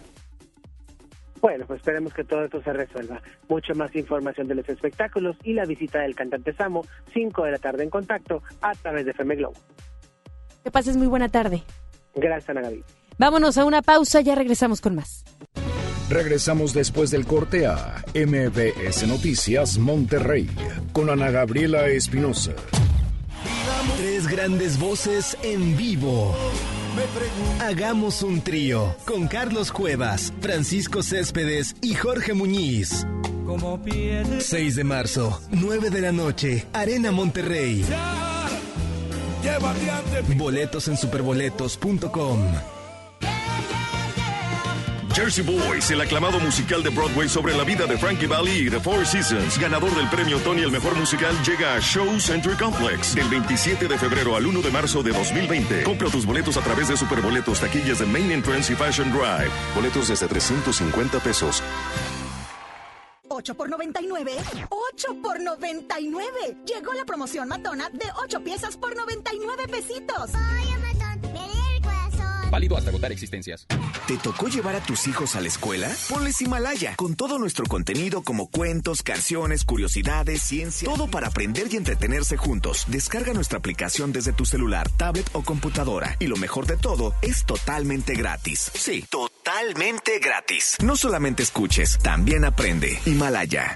bueno, pues esperemos que todo esto se resuelva. Mucha más información de los espectáculos y la visita del cantante Samo, 5 de la tarde en contacto a través de FM Globo. Que pases muy buena tarde. Gracias, Ana Gaby. Vámonos a una pausa, ya regresamos con más. Regresamos después del corte a MBS Noticias Monterrey con Ana Gabriela Espinosa. Tres grandes voces en vivo. Hagamos un trío con Carlos Cuevas, Francisco Céspedes y Jorge Muñiz. 6 de marzo, 9 de la noche, Arena Monterrey. Boletos en superboletos.com. Jersey Boys, el aclamado musical de Broadway sobre la vida de Frankie Valli y The Four Seasons, ganador del premio Tony el mejor musical, llega a Show Center Complex del 27 de febrero al 1 de marzo de 2020. Compra tus boletos a través de Superboletos, taquillas de Main Entrance y Fashion Drive. Boletos desde 350 pesos. 8 por 99. 8 por 99. Llegó la promoción matona de 8 piezas por 99 pesitos. Válido hasta agotar existencias. ¿Te tocó llevar a tus hijos a la escuela? Ponles Himalaya, con todo nuestro contenido como cuentos, canciones, curiosidades, ciencia, todo para aprender y entretenerse juntos. Descarga nuestra aplicación desde tu celular, tablet o computadora. Y lo mejor de todo, es totalmente gratis. Sí, totalmente gratis. No solamente escuches, también aprende. Himalaya.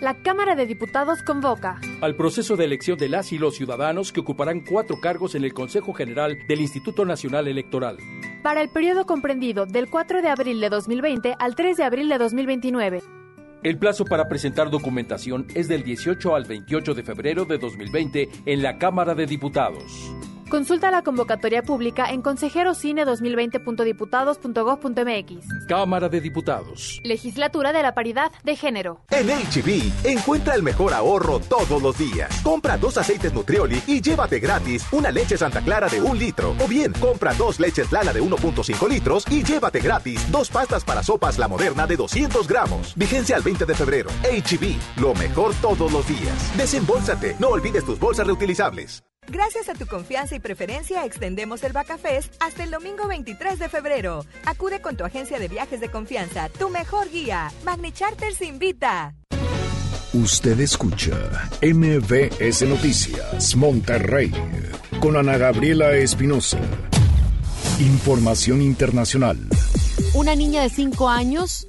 La Cámara de Diputados convoca al proceso de elección de las y los ciudadanos que ocuparán cuatro cargos en el Consejo General del Instituto Nacional Electoral. Para el periodo comprendido del 4 de abril de 2020 al 3 de abril de 2029. El plazo para presentar documentación es del 18 al 28 de febrero de 2020 en la Cámara de Diputados. Consulta la convocatoria pública en consejerocine2020.diputados.gov.mx. Cámara de Diputados. Legislatura de la Paridad de Género. En HB, encuentra el mejor ahorro todos los días. Compra dos aceites Nutrioli y llévate gratis una leche Santa Clara de un litro. O bien, compra dos leches Lala de 1.5 litros y llévate gratis dos pastas para sopas La Moderna de 200 gramos. Vigencia al 20 de febrero. HB, lo mejor todos los días. Desembolsate. No olvides tus bolsas reutilizables. Gracias a tu confianza y preferencia, extendemos el Bacafest hasta el domingo 23 de febrero. Acude con tu agencia de viajes de confianza, tu mejor guía. Magni Charters invita. Usted escucha MBS Noticias Monterrey con Ana Gabriela Espinosa. Información internacional. Una niña de 5 años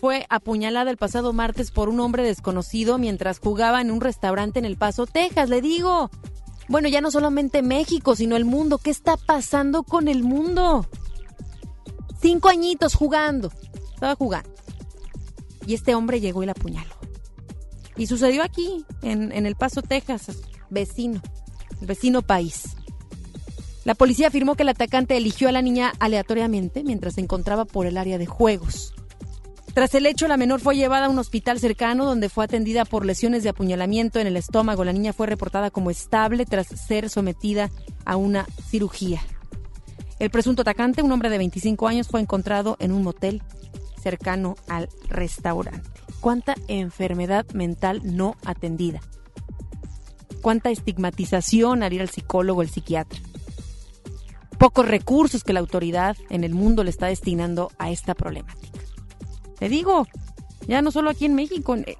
fue apuñalada el pasado martes por un hombre desconocido mientras jugaba en un restaurante en El Paso, Texas. Le digo, bueno, ya no solamente México, sino el mundo. ¿Qué está pasando con el mundo? Cinco añitos jugando. Estaba jugando. Y este hombre llegó y la apuñaló. Y sucedió aquí, en, El Paso, Texas, vecino, vecino país. La policía afirmó que el atacante eligió a la niña aleatoriamente mientras se encontraba por el área de juegos. Tras el hecho, la menor fue llevada a un hospital cercano donde fue atendida por lesiones de apuñalamiento en el estómago. La niña fue reportada como estable tras ser sometida a una cirugía. El presunto atacante, un hombre de 25 años, fue encontrado en un motel cercano al restaurante. ¿Cuánta enfermedad mental no atendida? ¿Cuánta estigmatización al ir al psicólogo, el psiquiatra? Pocos recursos que la autoridad en el mundo le está destinando a esta problemática. Te digo, ya no solo aquí en México, eh,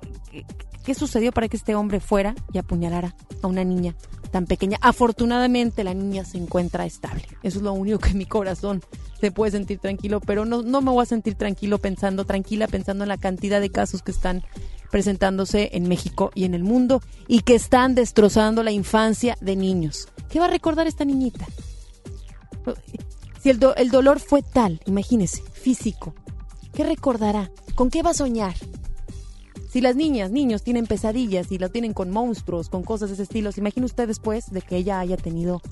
¿qué sucedió para que este hombre fuera y apuñalara a una niña tan pequeña? Afortunadamente la niña se encuentra estable. Eso es lo único que mi corazón se puede sentir tranquilo, pero no, no me voy a sentir tranquilo pensando, tranquila pensando en la cantidad de casos que están presentándose en México y en el mundo y que están destrozando la infancia de niños. ¿Qué va a recordar esta niñita? Si el, el dolor fue tal, imagínese, físico, ¿Qué recordará? ¿Con qué va a soñar? Si las niñas, niños tienen pesadillas y lo tienen con monstruos, con cosas de ese estilo, ¿se imagina usted después de que ella haya tenido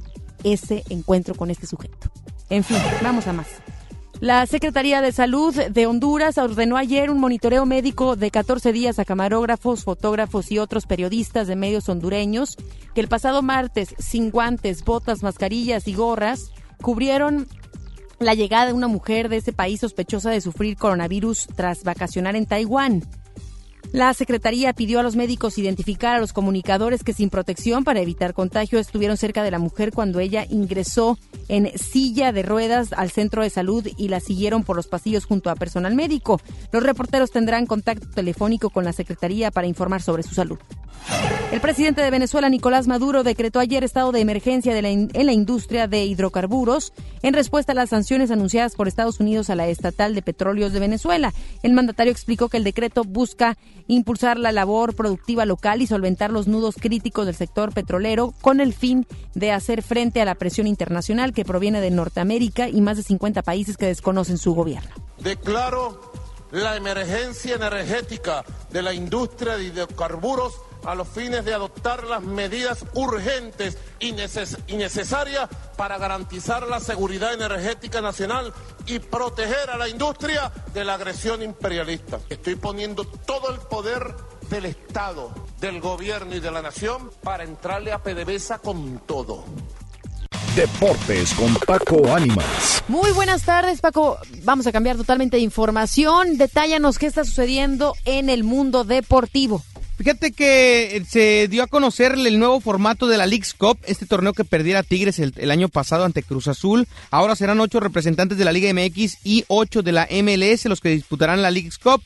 ese encuentro con este sujeto? En fin, vamos a más. La Secretaría de Salud de Honduras ordenó ayer un monitoreo médico de 14 días a camarógrafos, fotógrafos y otros periodistas de medios hondureños que el pasado martes, sin guantes, botas, mascarillas y gorras, cubrieron la llegada de una mujer de ese país sospechosa de sufrir coronavirus tras vacacionar en Taiwán. La Secretaría pidió a los médicos identificar a los comunicadores que sin protección para evitar contagio estuvieron cerca de la mujer cuando ella ingresó en silla de ruedas al centro de salud y la siguieron por los pasillos junto a personal médico. Los reporteros tendrán contacto telefónico con la Secretaría para informar sobre su salud. El presidente de Venezuela, Nicolás Maduro, decretó ayer estado de emergencia en la industria de hidrocarburos en respuesta a las sanciones anunciadas por Estados Unidos a la estatal de petróleos de Venezuela. El mandatario explicó que el decreto busca impulsar la labor productiva local y solventar los nudos críticos del sector petrolero con el fin de hacer frente a la presión internacional que proviene de Norteamérica y más de 50 países que desconocen su gobierno. Declaro la emergencia energética de la industria de hidrocarburos a los fines de adoptar las medidas urgentes y, necesarias para garantizar la seguridad energética nacional y proteger a la industria de la agresión imperialista. Estoy poniendo todo el poder del Estado, del gobierno y de la nación para entrarle a PDVSA con todo. Deportes con Paco Ánimas. Muy buenas tardes, Paco. Vamos a cambiar totalmente de información. Detállanos qué está sucediendo en el mundo deportivo. Fíjate que eh, se dio a conocer el nuevo formato de la League's Cup, este torneo que perdiera Tigres el, año pasado ante Cruz Azul. Ahora serán ocho representantes de la Liga MX y ocho de la MLS los que disputarán la League's Cup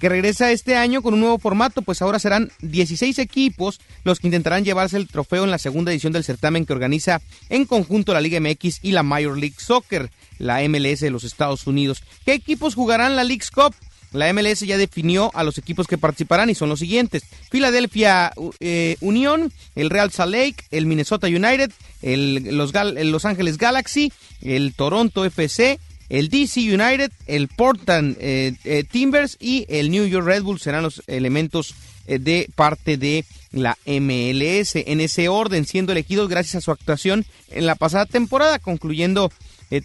que regresa este año con un nuevo formato, pues ahora serán 16 equipos los que intentarán llevarse el trofeo en la segunda edición del certamen que organiza en conjunto la Liga MX y la Major League Soccer, la MLS de los Estados Unidos. ¿Qué equipos jugarán la League's Cup? La MLS ya definió a los equipos que participarán y son los siguientes. Philadelphia eh, Unión, el Real Salt Lake, el Minnesota United, el, los, Los Ángeles Galaxy, el Toronto FC, el DC United, el Portland eh, eh, Timbers y el New York Red Bull serán los elementos de parte de la MLS en ese orden, siendo elegidos gracias a su actuación en la pasada temporada, concluyendo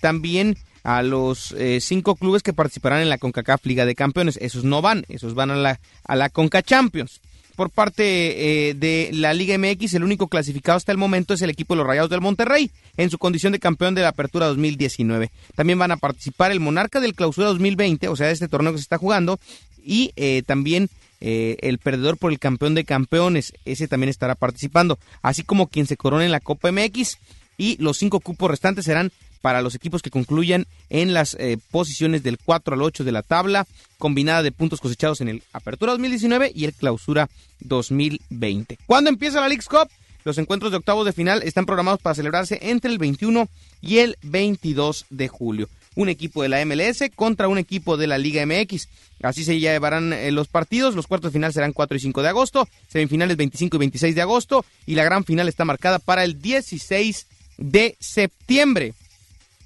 también a los eh, cinco clubes que participarán en la CONCACAF Liga de Campeones. Esos no van, esos van a la, a la CONCA Champions. Por parte eh, de la Liga MX, el único clasificado hasta el momento es el equipo de los Rayados del Monterrey, en su condición de campeón de la Apertura 2019. También van a participar el Monarca del Clausura 2020, o sea, este torneo que se está jugando, y eh, también el perdedor por el campeón de campeones, ese también estará participando, así como quien se corone en la Copa MX, y los cinco cupos restantes serán para los equipos que concluyan en las eh, posiciones del 4 al 8 de la tabla, combinada de puntos cosechados en el Apertura 2019 y el Clausura 2020. ¿Cuándo empieza la League's Cup? Los encuentros de octavos de final están programados para celebrarse entre el 21 y el 22 de julio. Un equipo de la MLS contra un equipo de la Liga MX. Así se llevarán eh, los partidos. Los cuartos de final serán 4 y 5 de agosto, semifinales 25 y 26 de agosto y la gran final está marcada para el 16 de septiembre.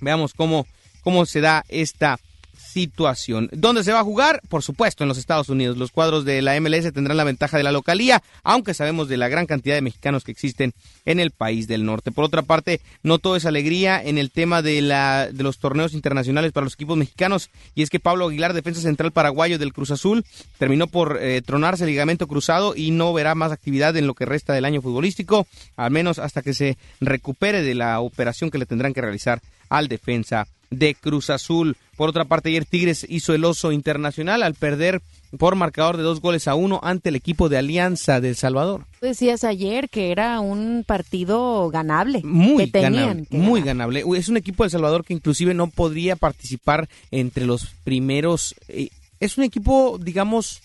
Veamos cómo, cómo se da esta situación. ¿Dónde se va a jugar? Por supuesto, en los Estados Unidos. Los cuadros de la MLS tendrán la ventaja de la localía, aunque sabemos de la gran cantidad de mexicanos que existen en el país del norte. Por otra parte, no todo es alegría en el tema de, la, de los torneos internacionales para los equipos mexicanos, y es que Pablo Aguilar, defensa central paraguayo del Cruz Azul, terminó por eh, tronarse el ligamento cruzado y no verá más actividad en lo que resta del año futbolístico, al menos hasta que se recupere de la operación que le tendrán que realizar al defensa de Cruz Azul. Por otra parte, ayer Tigres hizo el oso internacional al perder por marcador de dos goles a uno ante el equipo de Alianza del Salvador. Decías ayer que era un partido ganable. Muy ganable, muy ganable. Es un equipo de Salvador que inclusive no podría participar entre los primeros. Eh, es un equipo, digamos,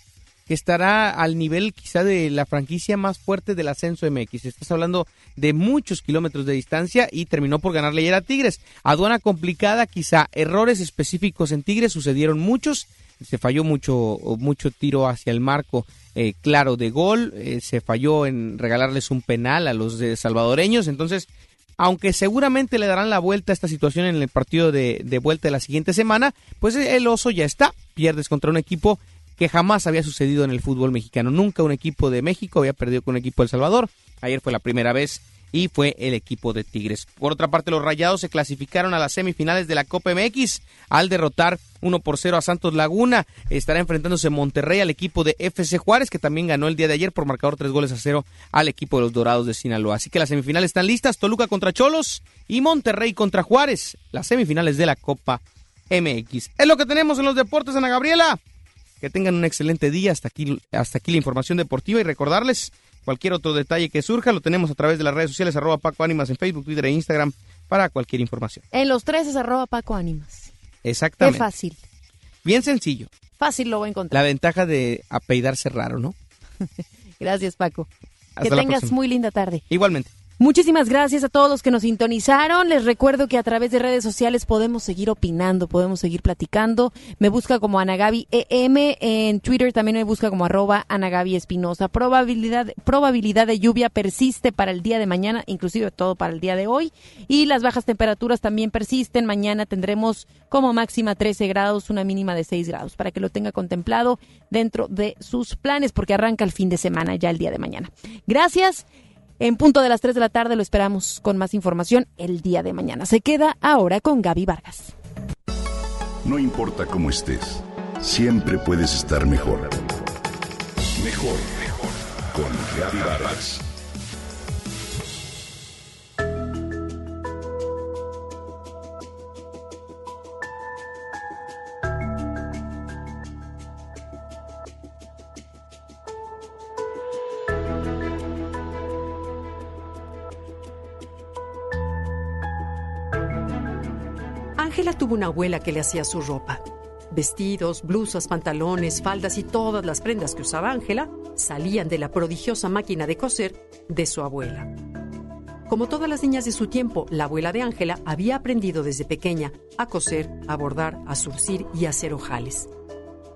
que estará al nivel quizá de la franquicia más fuerte del ascenso MX. Estás hablando de muchos kilómetros de distancia y terminó por ganarle ayer a Tigres. Aduana complicada, quizá errores específicos en Tigres sucedieron muchos. Se falló mucho, mucho tiro hacia el marco eh, claro de gol. Eh, se falló en regalarles un penal a los de salvadoreños. Entonces, aunque seguramente le darán la vuelta a esta situación en el partido de, de, vuelta de la siguiente semana, pues el oso ya está. Pierdes contra un equipo que jamás había sucedido en el fútbol mexicano. Nunca un equipo de México había perdido con un equipo de El Salvador. Ayer fue la primera vez y fue el equipo de Tigres. Por otra parte, los Rayados se clasificaron a las semifinales de la Copa MX al derrotar 1 por 0 a Santos Laguna. Estará enfrentándose Monterrey al equipo de FC Juárez, que también ganó el día de ayer por marcador 3 goles a 0 al equipo de los Dorados de Sinaloa. Así que las semifinales están listas, Toluca contra Cholos y Monterrey contra Juárez, las semifinales de la Copa MX. Es lo que tenemos en los deportes, Ana Gabriela. Que tengan un excelente día. Hasta aquí, hasta aquí la información deportiva y recordarles cualquier otro detalle que surja lo tenemos a través de las redes sociales arroba Paco Ánimas en Facebook, Twitter e Instagram para cualquier información. En los tres es arroba Paco Ánimas. Exactamente. Qué fácil. Bien sencillo. Fácil lo voy a encontrar. La ventaja de apellidarse raro, ¿no? [LAUGHS] Gracias, Paco. que tengas muy linda tarde. Igualmente. Muchísimas gracias a todos los que nos sintonizaron. Les recuerdo que a través de redes sociales podemos seguir opinando, podemos seguir platicando. Me busca como Anagabi EM, en Twitter también me busca como arroba Anagabi Espinosa. Probabilidad, probabilidad de lluvia persiste para el día de mañana, inclusive todo para el día de hoy. Y las bajas temperaturas también persisten. Mañana tendremos como máxima 13 grados, una mínima de 6 grados, para que lo tenga contemplado dentro de sus planes, porque arranca el fin de semana ya el día de mañana. Gracias. En punto de las 3 de la tarde lo esperamos con más información el día de mañana. Se queda ahora con Gaby Vargas. No importa cómo estés, siempre puedes estar mejor. Mejor, mejor. Con Gaby Vargas. Ángela tuvo una abuela que le hacía su ropa. Vestidos, blusas, pantalones, faldas y todas las prendas que usaba Ángela salían de la prodigiosa máquina de coser de su abuela. Como todas las niñas de su tiempo, la abuela de Ángela había aprendido desde pequeña a coser, a bordar, a surcir y a hacer ojales.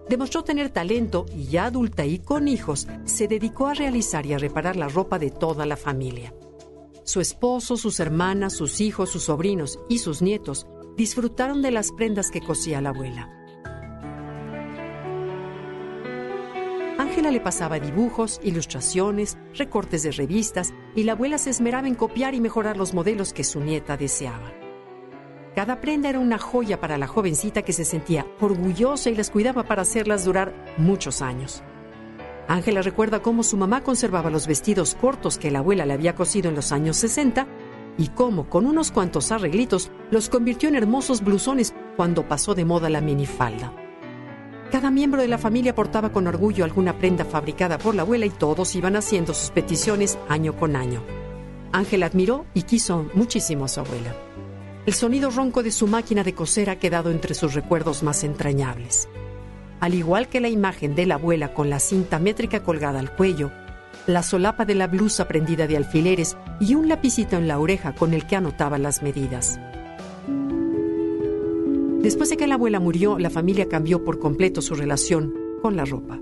Demostró tener talento y ya adulta y con hijos, se dedicó a realizar y a reparar la ropa de toda la familia. Su esposo, sus hermanas, sus hijos, sus sobrinos y sus nietos disfrutaron de las prendas que cosía la abuela. Ángela le pasaba dibujos, ilustraciones, recortes de revistas y la abuela se esmeraba en copiar y mejorar los modelos que su nieta deseaba. Cada prenda era una joya para la jovencita que se sentía orgullosa y las cuidaba para hacerlas durar muchos años. Ángela recuerda cómo su mamá conservaba los vestidos cortos que la abuela le había cosido en los años 60 y cómo, con unos cuantos arreglitos, los convirtió en hermosos blusones cuando pasó de moda la minifalda. Cada miembro de la familia portaba con orgullo alguna prenda fabricada por la abuela y todos iban haciendo sus peticiones año con año. Ángel admiró y quiso muchísimo a su abuela. El sonido ronco de su máquina de coser ha quedado entre sus recuerdos más entrañables. Al igual que la imagen de la abuela con la cinta métrica colgada al cuello, la solapa de la blusa prendida de alfileres y un lapicito en la oreja con el que anotaba las medidas. Después de que la abuela murió, la familia cambió por completo su relación con la ropa.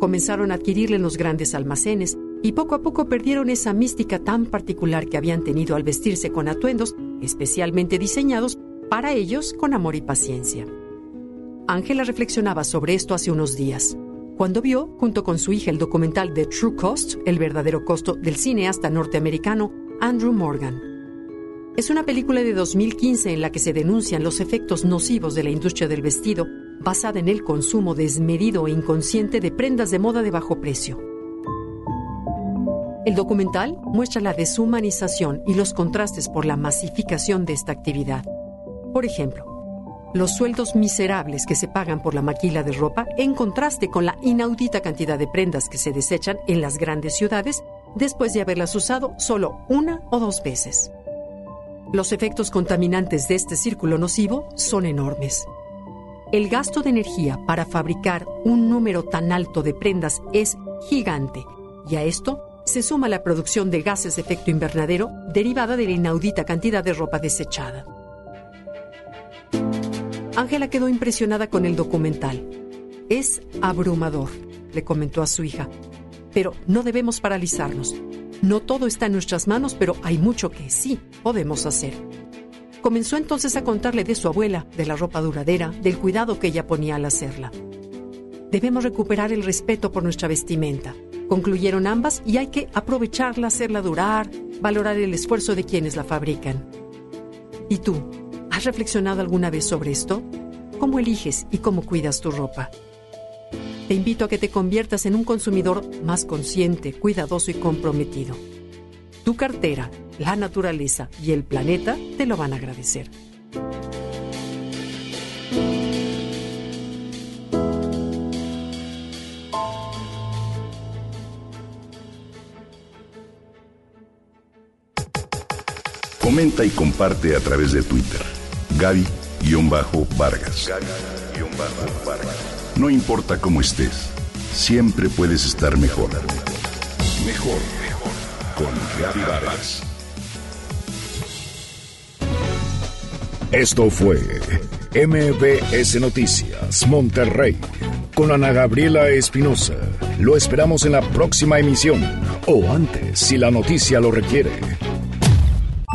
Comenzaron a adquirirle en los grandes almacenes y poco a poco perdieron esa mística tan particular que habían tenido al vestirse con atuendos especialmente diseñados para ellos con amor y paciencia. Ángela reflexionaba sobre esto hace unos días cuando vio, junto con su hija, el documental The True Cost, el verdadero costo del cineasta norteamericano Andrew Morgan. Es una película de 2015 en la que se denuncian los efectos nocivos de la industria del vestido, basada en el consumo desmedido e inconsciente de prendas de moda de bajo precio. El documental muestra la deshumanización y los contrastes por la masificación de esta actividad. Por ejemplo, los sueldos miserables que se pagan por la maquila de ropa en contraste con la inaudita cantidad de prendas que se desechan en las grandes ciudades después de haberlas usado solo una o dos veces. Los efectos contaminantes de este círculo nocivo son enormes. El gasto de energía para fabricar un número tan alto de prendas es gigante y a esto se suma la producción de gases de efecto invernadero derivada de la inaudita cantidad de ropa desechada. Ángela quedó impresionada con el documental. Es abrumador, le comentó a su hija. Pero no debemos paralizarnos. No todo está en nuestras manos, pero hay mucho que sí podemos hacer. Comenzó entonces a contarle de su abuela, de la ropa duradera, del cuidado que ella ponía al hacerla. Debemos recuperar el respeto por nuestra vestimenta. Concluyeron ambas y hay que aprovecharla, hacerla durar, valorar el esfuerzo de quienes la fabrican. ¿Y tú? ¿Has reflexionado alguna vez sobre esto? ¿Cómo eliges y cómo cuidas tu ropa? Te invito a que te conviertas en un consumidor más consciente, cuidadoso y comprometido. Tu cartera, la naturaleza y el planeta te lo van a agradecer. Comenta y comparte a través de Twitter. Gaby-Vargas. Gaby-Vargas. No importa cómo estés, siempre puedes estar mejor. Mejor, mejor. con Gaby Vargas. Esto fue MBS Noticias Monterrey con Ana Gabriela Espinosa. Lo esperamos en la próxima emisión o antes si la noticia lo requiere.